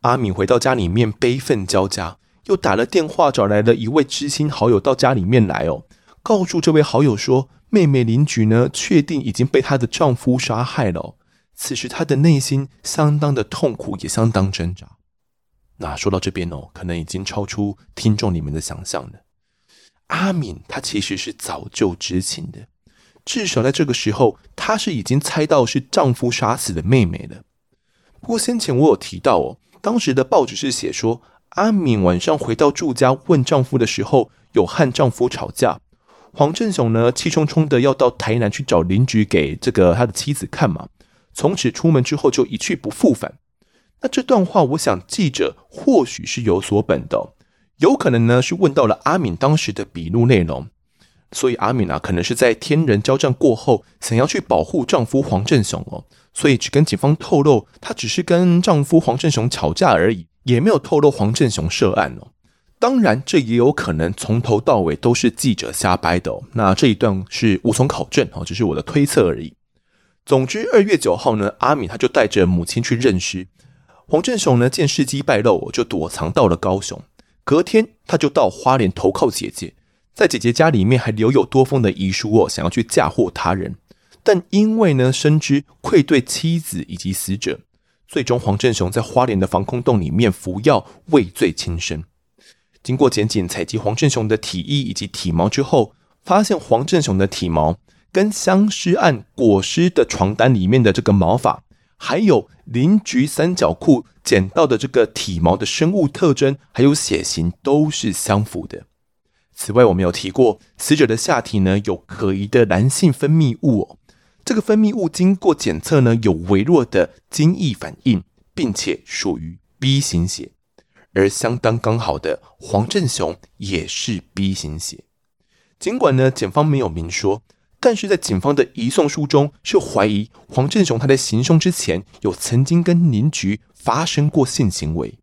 Speaker 1: 阿敏回到家里面，悲愤交加，又打了电话找来了一位知心好友到家里面来哦，告诉这位好友说，妹妹林菊呢，确定已经被她的丈夫杀害了哦。此时她的内心相当的痛苦，也相当挣扎。那说到这边哦，可能已经超出听众你们的想象了。阿敏她其实是早就知情的，至少在这个时候，她是已经猜到是丈夫杀死的妹妹了。不过先前我有提到哦。当时的报纸是写说，阿敏晚上回到住家问丈夫的时候，有和丈夫吵架。黄振雄呢，气冲冲的要到台南去找邻居给这个他的妻子看嘛。从此出门之后就一去不复返。那这段话，我想记者或许是有所本的，有可能呢是问到了阿敏当时的笔录内容。所以阿敏啊，可能是在天人交战过后，想要去保护丈夫黄振雄哦，所以只跟警方透露，她只是跟丈夫黄振雄吵架而已，也没有透露黄振雄涉案哦。当然，这也有可能从头到尾都是记者瞎掰的哦。那这一段是无从考证哦，只是我的推测而已。总之，二月九号呢，阿敏她就带着母亲去认尸，黄振雄呢见事机败露，就躲藏到了高雄。隔天，他就到花莲投靠姐姐。在姐姐家里面还留有多封的遗书哦，想要去嫁祸他人，但因为呢深知愧对妻子以及死者，最终黄振雄在花莲的防空洞里面服药畏罪轻生。经过检警采集黄振雄的体液以及体毛之后，发现黄振雄的体毛跟相尸案裹尸的床单里面的这个毛发，还有邻居三角裤捡到的这个体毛的生物特征，还有血型都是相符的。此外，我们有提过，死者的下体呢有可疑的男性分泌物哦。这个分泌物经过检测呢，有微弱的精液反应，并且属于 B 型血，而相当刚好的黄振雄也是 B 型血。尽管呢，检方没有明说，但是在警方的移送书中是怀疑黄振雄他在行凶之前有曾经跟邻居发生过性行为。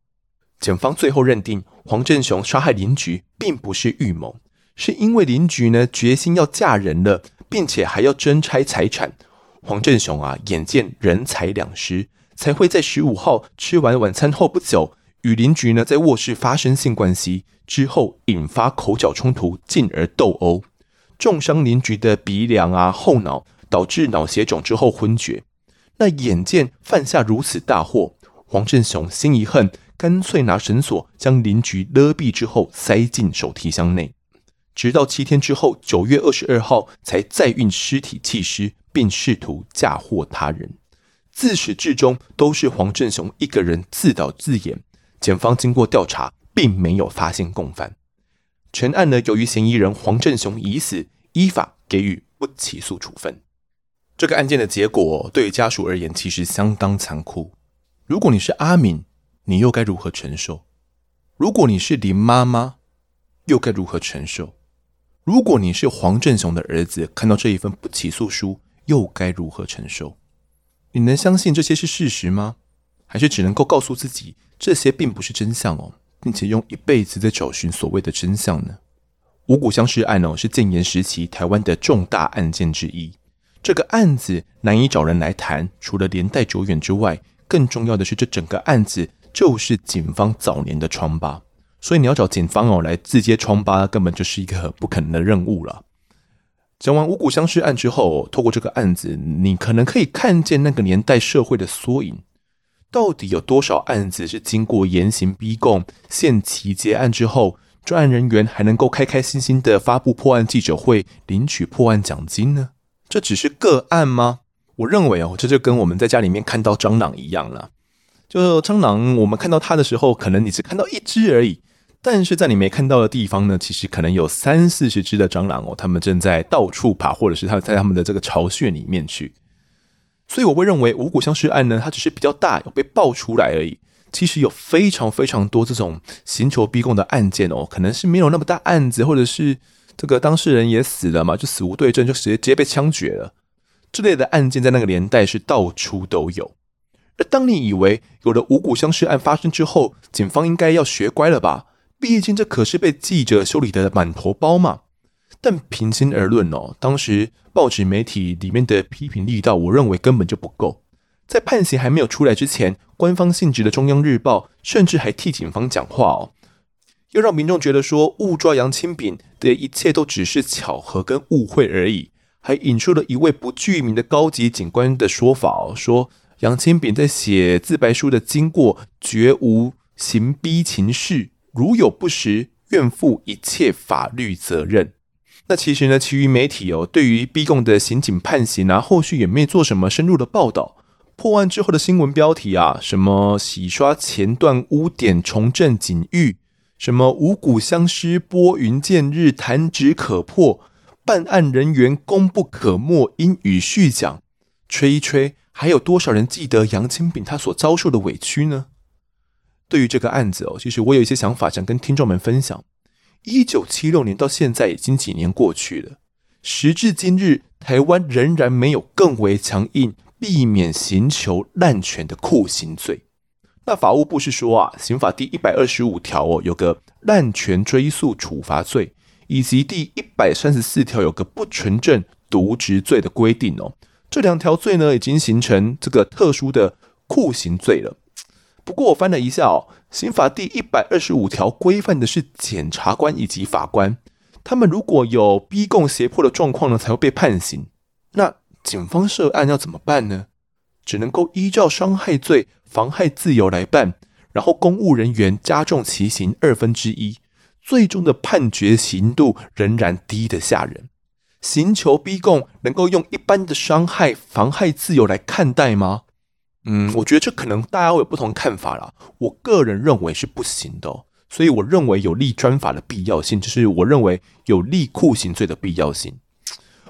Speaker 1: 检方最后认定，黄振雄杀害邻居并不是预谋，是因为邻居呢决心要嫁人了，并且还要争拆财产。黄振雄啊，眼见人财两失，才会在十五号吃完晚餐后不久，与邻居呢在卧室发生性关系，之后引发口角冲突，进而斗殴，重伤邻居的鼻梁啊、后脑，导致脑血肿之后昏厥。那眼见犯下如此大祸，黄振雄心一横。干脆拿绳索将邻居勒毙之后，塞进手提箱内，直到七天之后，九月二十二号才再运尸体弃尸，并试图嫁祸他人。自始至终都是黄振雄一个人自导自演。检方经过调查，并没有发现共犯。全案呢，由于嫌疑人黄振雄已死，依法给予不起诉处分。这个案件的结果对于家属而言，其实相当残酷。如果你是阿敏，你又该如何承受？如果你是林妈妈，又该如何承受？如果你是黄振雄的儿子，看到这一份不起诉书，又该如何承受？你能相信这些是事实吗？还是只能够告诉自己这些并不是真相哦，并且用一辈子在找寻所谓的真相呢？五谷相尸案哦，是建炎时期台湾的重大案件之一。这个案子难以找人来谈，除了年代久远之外，更重要的是这整个案子。就是警方早年的疮疤，所以你要找警方哦来自揭疮疤，根本就是一个不可能的任务了。讲完五股相尸案之后，透过这个案子，你可能可以看见那个年代社会的缩影。到底有多少案子是经过严刑逼供、限期结案之后，专案人员还能够开开心心的发布破案记者会，领取破案奖金呢？这只是个案吗？我认为哦，这就跟我们在家里面看到蟑螂一样了。就蟑螂，我们看到它的时候，可能你只看到一只而已，但是在你没看到的地方呢，其实可能有三四十只的蟑螂哦，它们正在到处爬，或者是它在他们的这个巢穴里面去。所以我会认为五谷相尸案呢，它只是比较大，有被爆出来而已。其实有非常非常多这种刑求逼供的案件哦，可能是没有那么大案子，或者是这个当事人也死了嘛，就死无对证，就直接直接被枪决了。这类的案件在那个年代是到处都有。而当你以为有了五谷相尸案发生之后，警方应该要学乖了吧？毕竟这可是被记者修理的满头包嘛。但平心而论哦，当时报纸媒体里面的批评力道，我认为根本就不够。在判刑还没有出来之前，官方性质的中央日报甚至还替警方讲话哦，又让民众觉得说误抓杨清炳的一切都只是巧合跟误会而已，还引述了一位不具名的高级警官的说法哦，说杨清炳在写自白书的经过绝无刑逼情事，如有不实，愿负一切法律责任。那其实呢，其余媒体哦，对于逼供的刑警判刑啊，后续也没做什么深入的报道。破案之后的新闻标题啊，什么洗刷前段污点，重振警誉，什么五股相失拨云见日，弹指可破，办案人员功不可没，应予续奖。吹一吹，还有多少人记得杨清炳他所遭受的委屈呢？对于这个案子哦，其实我有一些想法想跟听众们分享。一九七六年到现在已经几年过去了，时至今日，台湾仍然没有更为强硬、避免刑求滥权的酷刑罪。那法务部是说啊，刑法第一百二十五条哦，有个滥权追诉处罚罪，以及第一百三十四条有个不纯正渎职罪的规定哦。这两条罪呢，已经形成这个特殊的酷刑罪了。不过我翻了一下哦，刑法第一百二十五条规范的是检察官以及法官，他们如果有逼供胁迫的状况呢，才会被判刑。那警方涉案要怎么办呢？只能够依照伤害罪、妨害自由来办，然后公务人员加重其刑二分之一，最终的判决刑度仍然低得吓人。刑求逼供能够用一般的伤害、妨害自由来看待吗？嗯，我觉得这可能大家会有不同看法啦。我个人认为是不行的哦，所以我认为有立专法的必要性，就是我认为有立酷刑罪的必要性。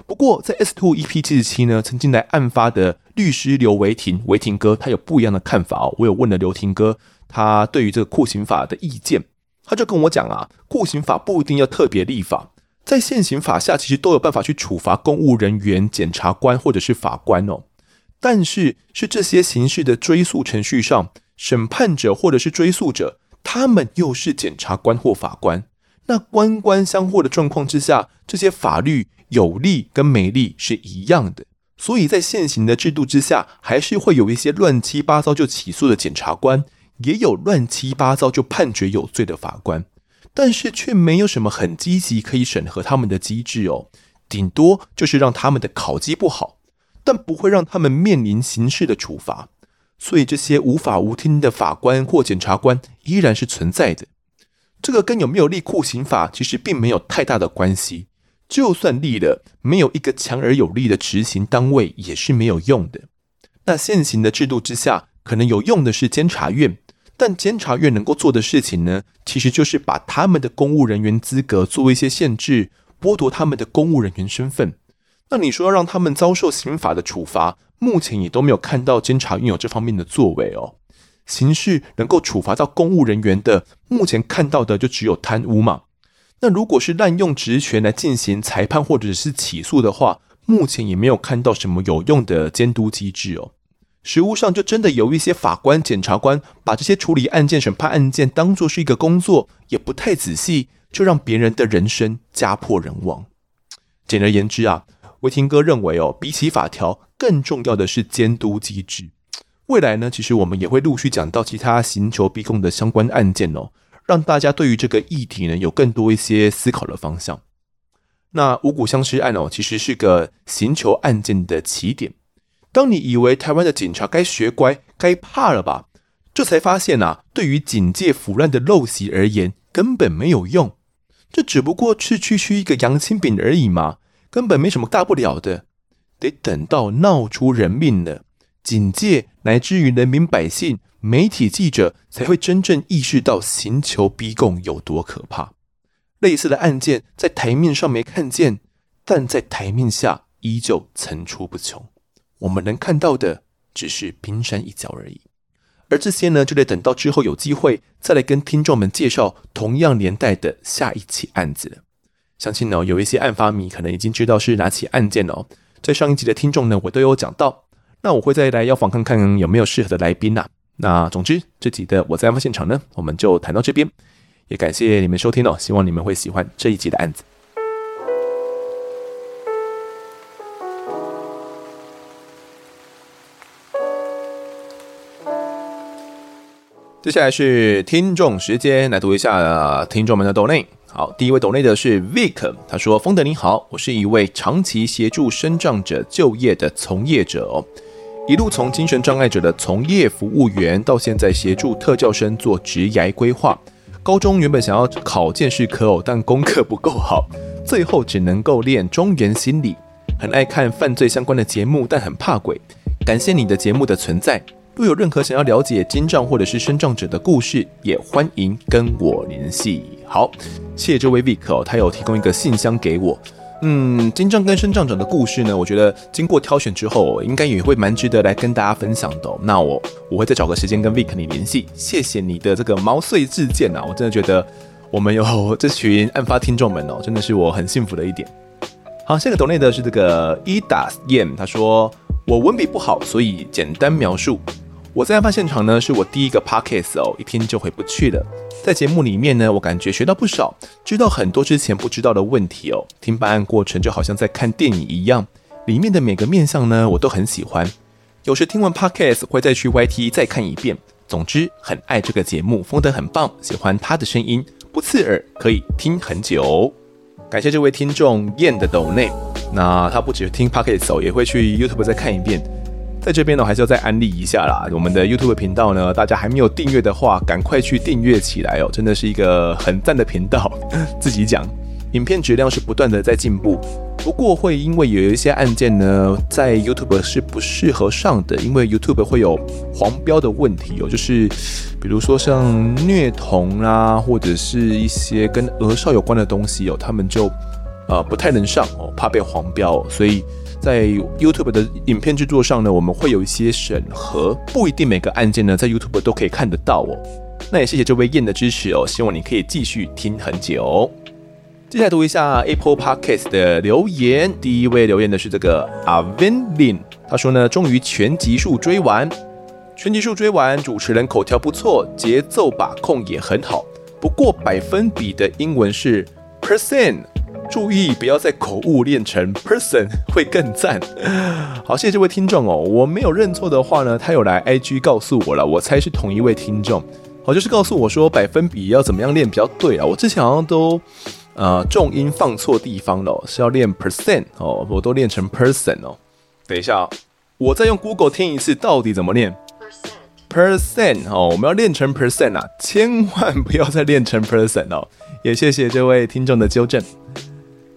Speaker 1: 不过在 S2 EP 七十七呢，曾经来案发的律师刘维廷，维廷哥他有不一样的看法哦。我有问了刘廷哥，他对于这个酷刑法的意见，他就跟我讲啊，酷刑法不一定要特别立法，在现行法下其实都有办法去处罚公务人员、检察官或者是法官哦。但是，是这些刑事的追诉程序上，审判者或者是追诉者，他们又是检察官或法官。那官官相护的状况之下，这些法律有利跟没利是一样的。所以在现行的制度之下，还是会有一些乱七八糟就起诉的检察官，也有乱七八糟就判决有罪的法官。但是却没有什么很积极可以审核他们的机制哦，顶多就是让他们的考绩不好。但不会让他们面临刑事的处罚，所以这些无法无天的法官或检察官依然是存在的。这个跟有没有立酷刑法其实并没有太大的关系。就算立了，没有一个强而有力的执行单位也是没有用的。那现行的制度之下，可能有用的是监察院，但监察院能够做的事情呢，其实就是把他们的公务人员资格做一些限制，剥夺他们的公务人员身份。那你说要让他们遭受刑法的处罚，目前也都没有看到监察院有这方面的作为哦。刑事能够处罚到公务人员的，目前看到的就只有贪污嘛。那如果是滥用职权来进行裁判或者是起诉的话，目前也没有看到什么有用的监督机制哦。实务上就真的有一些法官、检察官把这些处理案件、审判案件当作是一个工作，也不太仔细，就让别人的人生家破人亡。简而言之啊。维廷哥认为哦，比起法条，更重要的是监督机制。未来呢，其实我们也会陆续讲到其他刑求逼供的相关案件哦，让大家对于这个议题呢有更多一些思考的方向。那五股相识案哦，其实是个刑求案件的起点。当你以为台湾的警察该学乖、该怕了吧，这才发现啊，对于警界腐烂的陋习而言，根本没有用。这只不过是区区一个杨清炳而已嘛。根本没什么大不了的，得等到闹出人命了，警戒乃至于人民百姓、媒体记者才会真正意识到刑求逼供有多可怕。类似的案件在台面上没看见，但在台面下依旧层出不穷。我们能看到的只是冰山一角而已，而这些呢，就得等到之后有机会再来跟听众们介绍同样年代的下一起案子了。相信呢，有一些案发迷可能已经知道是哪起案件了哦。在上一集的听众呢，我都有讲到。那我会再来邀访看看有没有适合的来宾呐。那总之这集的我在案发现场呢，我们就谈到这边，也感谢你们收听哦，希望你们会喜欢这一集的案子。接下来是听众时间，来读一下听众们的抖内。好，第一位懂内的是 Vic，他说：“丰德你好，我是一位长期协助身障者就业的从业者哦，一路从精神障碍者的从业服务员，到现在协助特教生做职涯规划。高中原本想要考鉴识科哦，但功课不够好，最后只能够练中原心理。很爱看犯罪相关的节目，但很怕鬼。感谢你的节目的存在。”若有任何想要了解精障或者是身障者的故事，也欢迎跟我联系。好，谢谢这位 Vic 哦，他有提供一个信箱给我。嗯，精障跟身障者的故事呢，我觉得经过挑选之后，应该也会蛮值得来跟大家分享的。那我我会再找个时间跟 Vic 你联系。谢谢你的这个毛遂自荐啊，我真的觉得我们有这群案发听众们哦，真的是我很幸福的一点。好，下个抖内的是这个 Edas Yam，他说我文笔不好，所以简单描述。我在案发现场呢，是我第一个 podcast 哦，一听就回不去了。在节目里面呢，我感觉学到不少，知道很多之前不知道的问题哦。听办案过程就好像在看电影一样，里面的每个面相呢，我都很喜欢。有时听完 podcast 会再去 YT 再看一遍。总之，很爱这个节目，风得很棒，喜欢他的声音，不刺耳，可以听很久。感谢这位听众燕的抖内，那他不只听 podcast 哦，也会去 YouTube 再看一遍。在这边呢，还是要再安利一下啦。我们的 YouTube 频道呢，大家还没有订阅的话，赶快去订阅起来哦！真的是一个很赞的频道。自己讲，影片质量是不断的在进步。不过会因为有一些案件呢，在 YouTube 是不适合上的，因为 YouTube 会有黄标的问题哦，就是比如说像虐童啦，或者是一些跟儿少有关的东西哦，他们就呃不太能上哦，怕被黄标，所以。在 YouTube 的影片制作上呢，我们会有一些审核，不一定每个案件呢在 YouTube 都可以看得到哦。那也谢谢这位燕的支持哦，希望你可以继续听很久。接下来读一下 Apple Podcast 的留言，第一位留言的是这个 Avin Lin，他说呢，终于全集数追完，全集数追完，主持人口条不错，节奏把控也很好，不过百分比的英文是 percent。注意，不要再口误练成 person 会更赞。好，谢谢这位听众哦。我没有认错的话呢，他有来 IG 告诉我了，我猜是同一位听众。好，就是告诉我说百分比要怎么样练比较对啊。我之前好像都呃重音放错地方了，是要练 percent 哦，我都练成 person 哦。等一下，我再用 Google 听一次，到底怎么练 percent 哦？我们要练成 percent 啊，千万不要再练成 person 哦。也谢谢这位听众的纠正。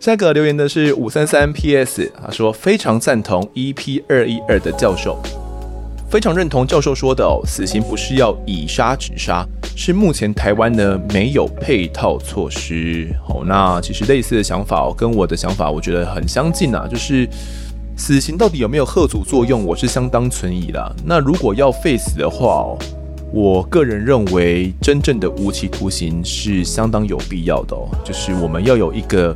Speaker 1: 下一个留言的是五三三 PS，他说非常赞同 EP 二一二的教授，非常认同教授说的哦，死刑不是要以杀止杀，是目前台湾呢没有配套措施。好，那其实类似的想法哦，跟我的想法我觉得很相近啊，就是死刑到底有没有吓阻作用，我是相当存疑的。那如果要废死的话哦，我个人认为真正的无期徒刑是相当有必要的哦，就是我们要有一个。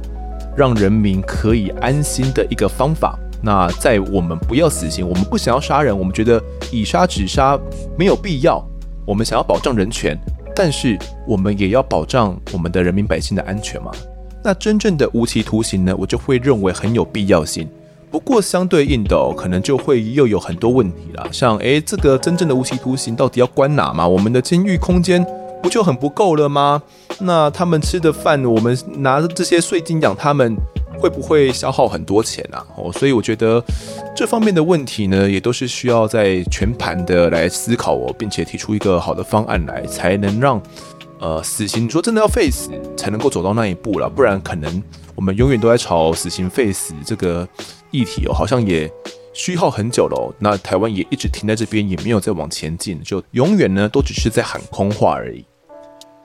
Speaker 1: 让人民可以安心的一个方法。那在我们不要死刑，我们不想要杀人，我们觉得以杀止杀没有必要。我们想要保障人权，但是我们也要保障我们的人民百姓的安全嘛。那真正的无期徒刑呢，我就会认为很有必要性。不过相对应的哦，可能就会又有很多问题啦，像诶，这个真正的无期徒刑到底要关哪嘛？我们的监狱空间。不就很不够了吗？那他们吃的饭，我们拿着这些税金养他们，会不会消耗很多钱啊？哦，所以我觉得这方面的问题呢，也都是需要在全盘的来思考哦，并且提出一个好的方案来，才能让呃死刑说真的要废死，才能够走到那一步了。不然可能我们永远都在吵死刑废死这个议题哦，好像也。虚耗很久了哦，那台湾也一直停在这边，也没有再往前进，就永远呢都只是在喊空话而已。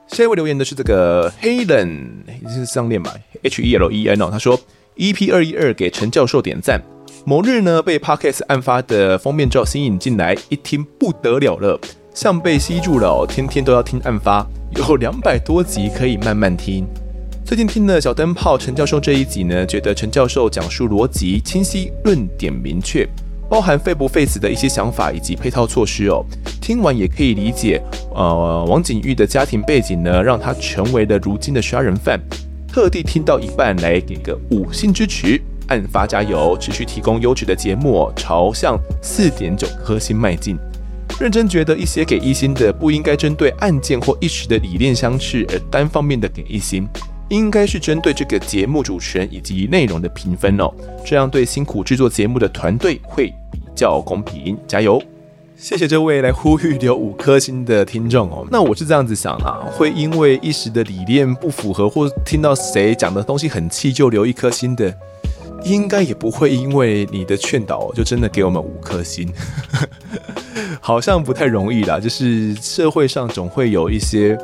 Speaker 1: 下一位留言的是这个 Helen，是这样念吧？H E L E N 哦，他说 EP 二一二给陈教授点赞。某日呢被 Podcast 案发的封面照吸引进来，一听不得了了，像被吸住了哦，天天都要听案发，有两百多集可以慢慢听。最近听了小灯泡陈教授这一集呢，觉得陈教授讲述逻辑清晰，论点明确，包含废不废死的一些想法以及配套措施哦。听完也可以理解，呃，王景玉的家庭背景呢，让他成为了如今的杀人犯。特地听到一半来给个五星支持，案发加油，持续提供优质的节目，朝向四点九颗星迈进。认真觉得一些给一星的不应该针对案件或一时的理念相斥而单方面的给一星，应该是针对这个节目主持人以及内容的评分哦，这样对辛苦制作节目的团队会比较公平。加油！谢谢这位来呼吁留五颗星的听众哦。那我是这样子想啊，会因为一时的理念不符合，或听到谁讲的东西很气就留一颗星的，应该也不会因为你的劝导就真的给我们五颗星。好像不太容易啦，就是社会上总会有一些，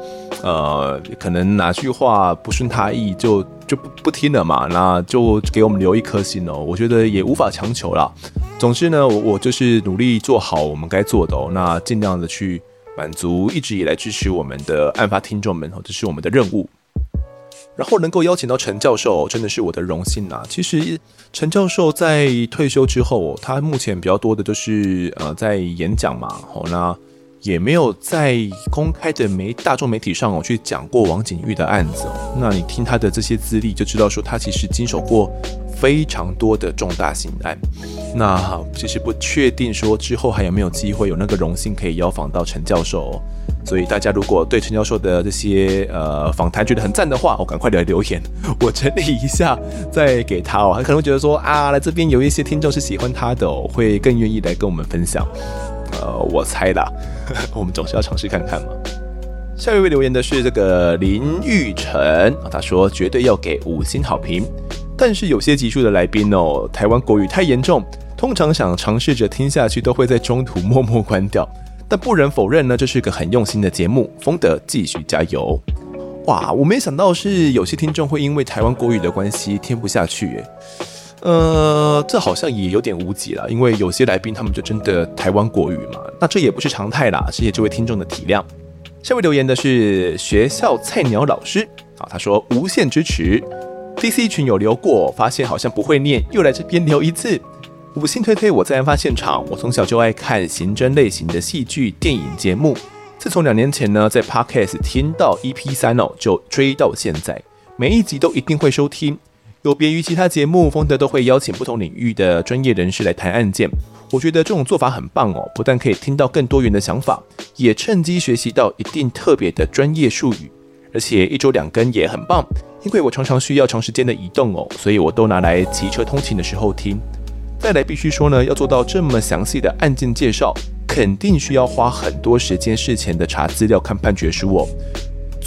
Speaker 1: 呃，可能哪句话不顺他意就就不不听了嘛，那就给我们留一颗心哦。我觉得也无法强求啦。总之呢，我我就是努力做好我们该做的哦，那尽量的去满足一直以来支持我们的案发听众们哦，这是我们的任务。然后能够邀请到陈教授，真的是我的荣幸啊！其实陈教授在退休之后，他目前比较多的就是呃在演讲嘛，好，那也没有在公开的媒大众媒体上哦去讲过王景玉的案子。那你听他的这些资历，就知道说他其实经手过非常多的重大刑案。那其实不确定说之后还有没有机会有那个荣幸可以邀访到陈教授。哦所以大家如果对陈教授的这些呃访谈觉得很赞的话，我赶快来留言，我整理一下再给他哦。他可能会觉得说啊，来这边有一些听众是喜欢他的，会更愿意来跟我们分享。呃，我猜啦，呵呵，我们总是要尝试看看嘛。下一位留言的是这个林玉成啊，他说绝对要给五星好评，但是有些集数的来宾哦，台湾国语太严重，通常想尝试着听下去都会在中途默默关掉。但不忍否认呢，这是个很用心的节目。风德继续加油！哇，我没想到是有些听众会因为台湾国语的关系听不下去耶。呃，这好像也有点无解了，因为有些来宾他们就真的台湾国语嘛，那这也不是常态啦。谢谢这位听众的体谅。下位留言的是学校菜鸟老师啊，他说无限支持，DC 群有留过，发现好像不会念，又来这边留一次。五星推推，我在案发现场。我从小就爱看刑侦类型的戏剧、电影节目。自从两年前呢，在 Podcast 听到 EP 三哦，就追到现在，每一集都一定会收听。有别于其他节目，丰德都会邀请不同领域的专业人士来谈案件。我觉得这种做法很棒哦，不但可以听到更多元的想法，也趁机学习到一定特别的专业术语。而且一周两更也很棒，因为我常常需要长时间的移动哦，所以我都拿来骑车通勤的时候听。再来必须说呢，要做到这么详细的案件介绍，肯定需要花很多时间事前的查资料、看判决书哦。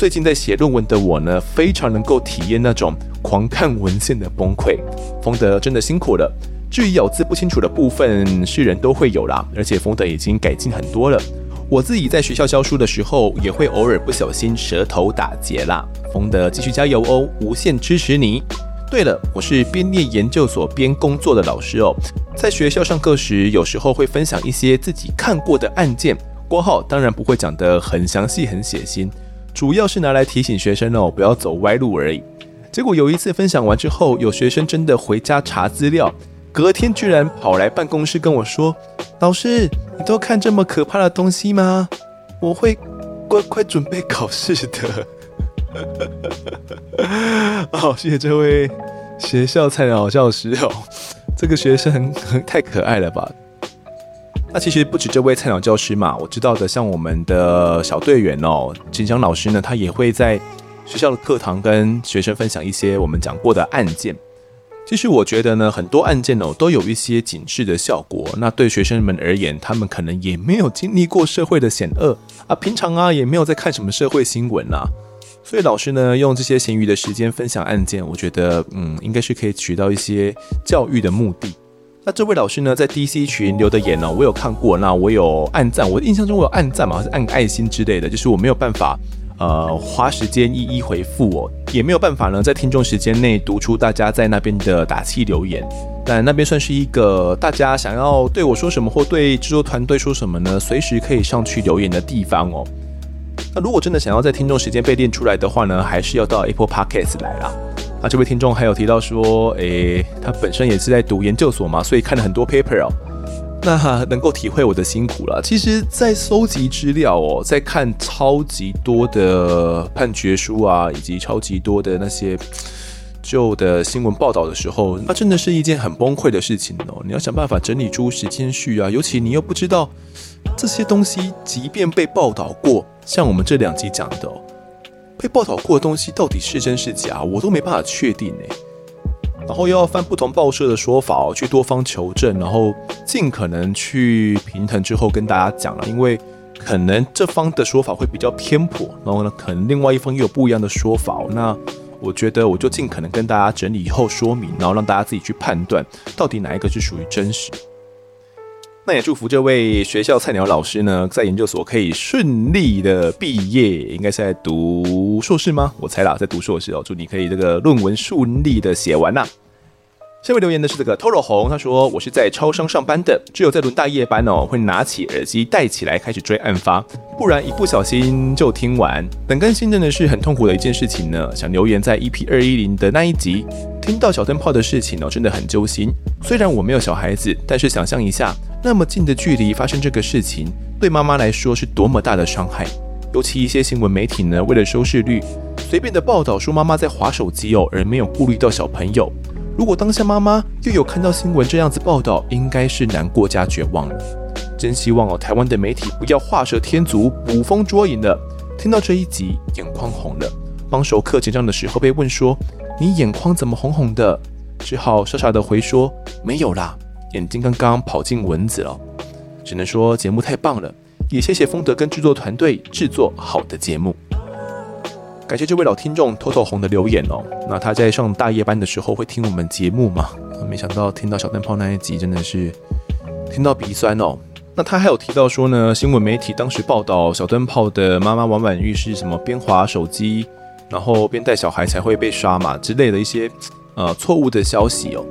Speaker 1: 最近在写论文的我呢，非常能够体验那种狂看文献的崩溃。丰德真的辛苦了。至于咬字不清楚的部分，是人都会有啦，而且丰德已经改进很多了。我自己在学校教书的时候，也会偶尔不小心舌头打结啦。冯德继续加油哦，无限支持你。对了，我是边念研究所边工作的老师哦，在学校上课时，有时候会分享一些自己看过的案件，括号当然不会讲得很详细、很血腥，主要是拿来提醒学生哦，不要走歪路而已。结果有一次分享完之后，有学生真的回家查资料，隔天居然跑来办公室跟我说：“老师，你都看这么可怕的东西吗？我会乖乖准备考试的。”好，谢谢这位学校菜鸟教师哦，这个学生太可爱了吧？那其实不止这位菜鸟教师嘛，我知道的，像我们的小队员哦，金江老师呢，他也会在学校的课堂跟学生分享一些我们讲过的案件。其实我觉得呢，很多案件哦，都有一些警示的效果。那对学生们而言，他们可能也没有经历过社会的险恶啊，平常啊也没有在看什么社会新闻啊。所以老师呢，用这些闲余的时间分享案件，我觉得，嗯，应该是可以取到一些教育的目的。那这位老师呢，在 DC 群留的言呢，我有看过，那我有按赞，我印象中我有按赞嘛，还是按爱心之类的，就是我没有办法，呃，花时间一一回复哦，也没有办法呢，在听众时间内读出大家在那边的打气留言。但那边算是一个大家想要对我说什么，或对制作团队说什么呢，随时可以上去留言的地方哦。那如果真的想要在听众时间被练出来的话呢，还是要到 Apple Podcast 来啦。那这位听众还有提到说，诶，他本身也是在读研究所嘛，所以看了很多 paper 哦。那能够体会我的辛苦了。其实，在搜集资料哦，在看超级多的判决书啊，以及超级多的那些旧的新闻报道的时候，那真的是一件很崩溃的事情哦。你要想办法整理出时间序啊，尤其你又不知道这些东西，即便被报道过，像我们这两集讲的，被报道过的东西到底是真是假，我都没办法确定呢。然后又要翻不同报社的说法哦，去多方求证，然后尽可能去平衡之后跟大家讲了，因为可能这方的说法会比较偏颇，然后呢，可能另外一方又有不一样的说法哦。那我觉得我就尽可能跟大家整理以后说明，然后让大家自己去判断到底哪一个是属于真实。那也祝福这位学校菜鸟老师呢，在研究所可以顺利的毕业，应该是在读硕士吗？我猜啦，在读硕士哦。祝你可以这个论文顺利的写完呐。下位留言的是这个 Toro 红，他说，我是在超商上班的，只有在轮大夜班哦，会拿起耳机戴起来开始追案发，不然一不小心就听完。等更新真的是很痛苦的一件事情呢。想留言在 EP 二一零的那一集，听到小灯泡的事情哦，真的很揪心。虽然我没有小孩子，但是想象一下，那么近的距离发生这个事情，对妈妈来说是多么大的伤害。尤其一些新闻媒体呢，为了收视率，随便的报道说妈妈在划手机哦，而没有顾虑到小朋友。如果当下妈妈又有看到新闻这样子报道，应该是难过加绝望了。真希望哦，台湾的媒体不要画蛇添足，捕风捉影了。听到这一集，眼眶红了。帮熟客结账的时候被问说：“你眼眶怎么红红的？”只好傻傻的回说：“没有啦，眼睛刚刚跑进蚊子了。”只能说节目太棒了，也谢谢丰德跟制作团队制作好的节目。感谢这位老听众偷偷红的留言哦。那他在上大夜班的时候会听我们节目吗？没想到听到小灯泡那一集真的是听到鼻酸哦。那他还有提到说呢，新闻媒体当时报道小灯泡的妈妈王婉玉是什么边滑手机，然后边带小孩才会被刷嘛之类的一些呃错误的消息哦。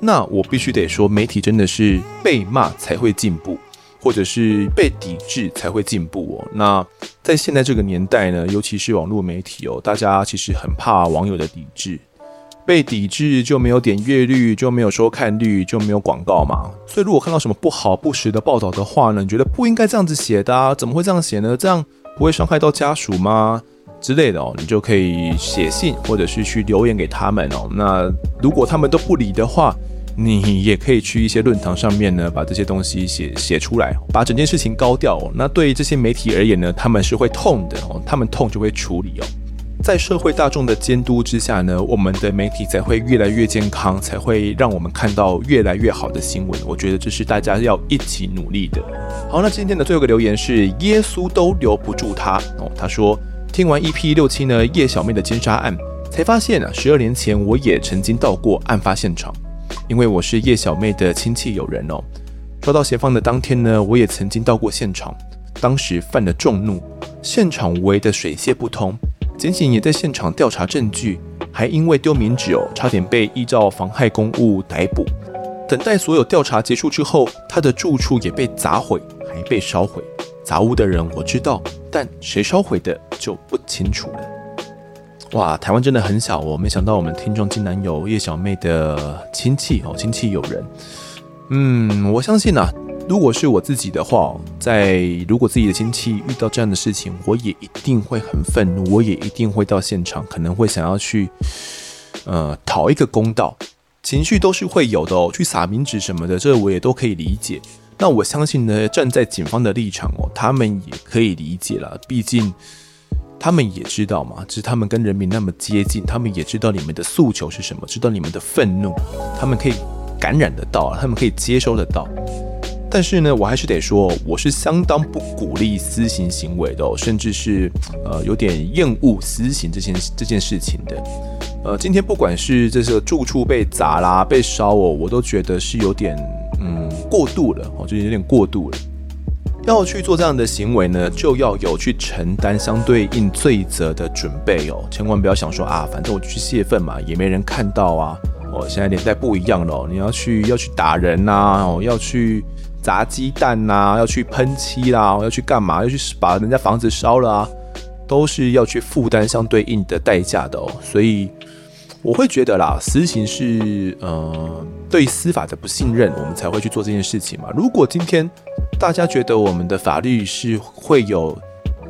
Speaker 1: 那我必须得说，媒体真的是被骂才会进步。或者是被抵制才会进步哦。那在现在这个年代呢，尤其是网络媒体哦，大家其实很怕网友的抵制，被抵制就没有点阅率，就没有收看率，就没有广告嘛。所以如果看到什么不好不实的报道的话呢，你觉得不应该这样子写的啊？怎么会这样写呢？这样不会伤害到家属吗？之类的哦，你就可以写信或者是去留言给他们哦。那如果他们都不理的话，你也可以去一些论坛上面呢，把这些东西写写出来，把整件事情高调。那对于这些媒体而言呢，他们是会痛的哦，他们痛就会处理哦。在社会大众的监督之下呢，我们的媒体才会越来越健康，才会让我们看到越来越好的新闻。我觉得这是大家要一起努力的。好，那今天的最后一个留言是耶稣都留不住他哦。他说听完 EP 六七呢叶小妹的奸杀案，才发现啊，十二年前我也曾经到过案发现场。因为我是叶小妹的亲戚友人哦，抓到嫌犯的当天呢，我也曾经到过现场，当时犯了众怒，现场围得水泄不通，检警也在现场调查证据，还因为丢名纸哦，差点被依照妨害公务逮捕。等待所有调查结束之后，他的住处也被砸毁，还被烧毁。杂物的人我知道，但谁烧毁的就不清楚了。哇，台湾真的很小哦！没想到我们听众竟然有叶小妹的亲戚哦，亲戚友人。嗯，我相信呐、如果是我自己的话，在如果自己的亲戚遇到这样的事情，我也一定会很愤怒，我也一定会到现场，可能会想要去呃讨一个公道，情绪都是会有的哦。去撒冥纸什么的，这我也都可以理解。那我相信呢，站在警方的立场哦，他们也可以理解了，毕竟。他们也知道嘛，就是他们跟人民那么接近，他们也知道你们的诉求是什么，知道你们的愤怒，他们可以感染得到，他们可以接收得到。但是呢，我还是得说，我是相当不鼓励私刑行为的哦，甚至是呃有点厌恶私刑这件这件事情的。呃，今天不管是这个住处被砸啦、被烧哦，我都觉得是有点嗯过度了哦，就是有点过度了。要去做这样的行为呢，就要有去承担相对应罪责的准备哦。千万不要想说啊，反正我去泄愤嘛，也没人看到啊。哦，现在年代不一样了，你要去要去打人呐，哦，要去砸鸡蛋呐，要去喷漆啦，要去干嘛？要去把人家房子烧了啊，都是要去负担相对应的代价的哦。所以。我会觉得啦，私刑是呃对司法的不信任，我们才会去做这件事情嘛。如果今天大家觉得我们的法律是会有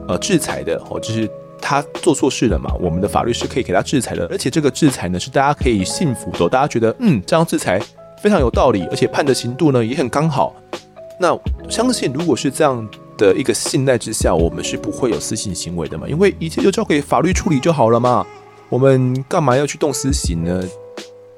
Speaker 1: 呃制裁的哦，就是他做错事了嘛，我们的法律是可以给他制裁的，而且这个制裁呢是大家可以信服的，大家觉得嗯这样制裁非常有道理，而且判的刑度呢也很刚好。那相信如果是这样的一个信赖之下，我们是不会有私刑行为的嘛，因为一切就交给法律处理就好了嘛。我们干嘛要去动私刑呢？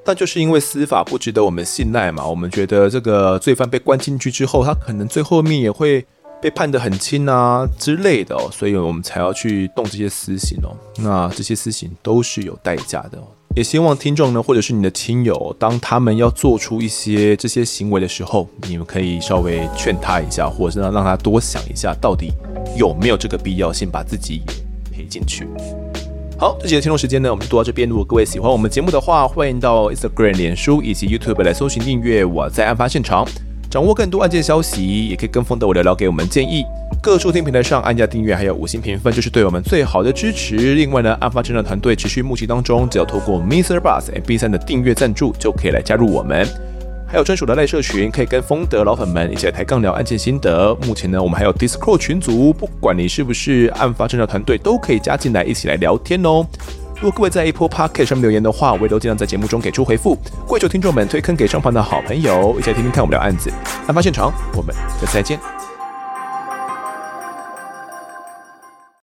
Speaker 1: 但就是因为司法不值得我们信赖嘛。我们觉得这个罪犯被关进去之后，他可能最后面也会被判得很轻啊之类的，所以我们才要去动这些私刑哦。那这些私刑都是有代价的。也希望听众呢，或者是你的亲友，当他们要做出一些这些行为的时候，你们可以稍微劝他一下，或者是让他多想一下，到底有没有这个必要性把自己也赔进去。好，这期的听众时间呢，我们就读到这边。如果各位喜欢我们节目的话，欢迎到 Instagram、脸书以及 YouTube 来搜寻订阅。我在案发现场，掌握更多案件消息，也可以跟风的我聊聊，给我们建议。各收听平台上按下订阅，还有五星评分，就是对我们最好的支持。另外呢，案发侦查团队持续募集当中，只要透过 Mr. Bus MP3 的订阅赞助，就可以来加入我们。还有专属的赖社群，可以跟风德老粉们一起来抬杠聊案件心得。目前呢，我们还有 Discord 群组，不管你是不是案发侦查团队，都可以加进来一起来聊天哦。如果各位在 Apple Podcast 上面留言的话，我也都尽量在节目中给出回复。跪求听众们推坑给上方的好朋友，一起来听听看我们聊案子。案发现场，我们下次再见。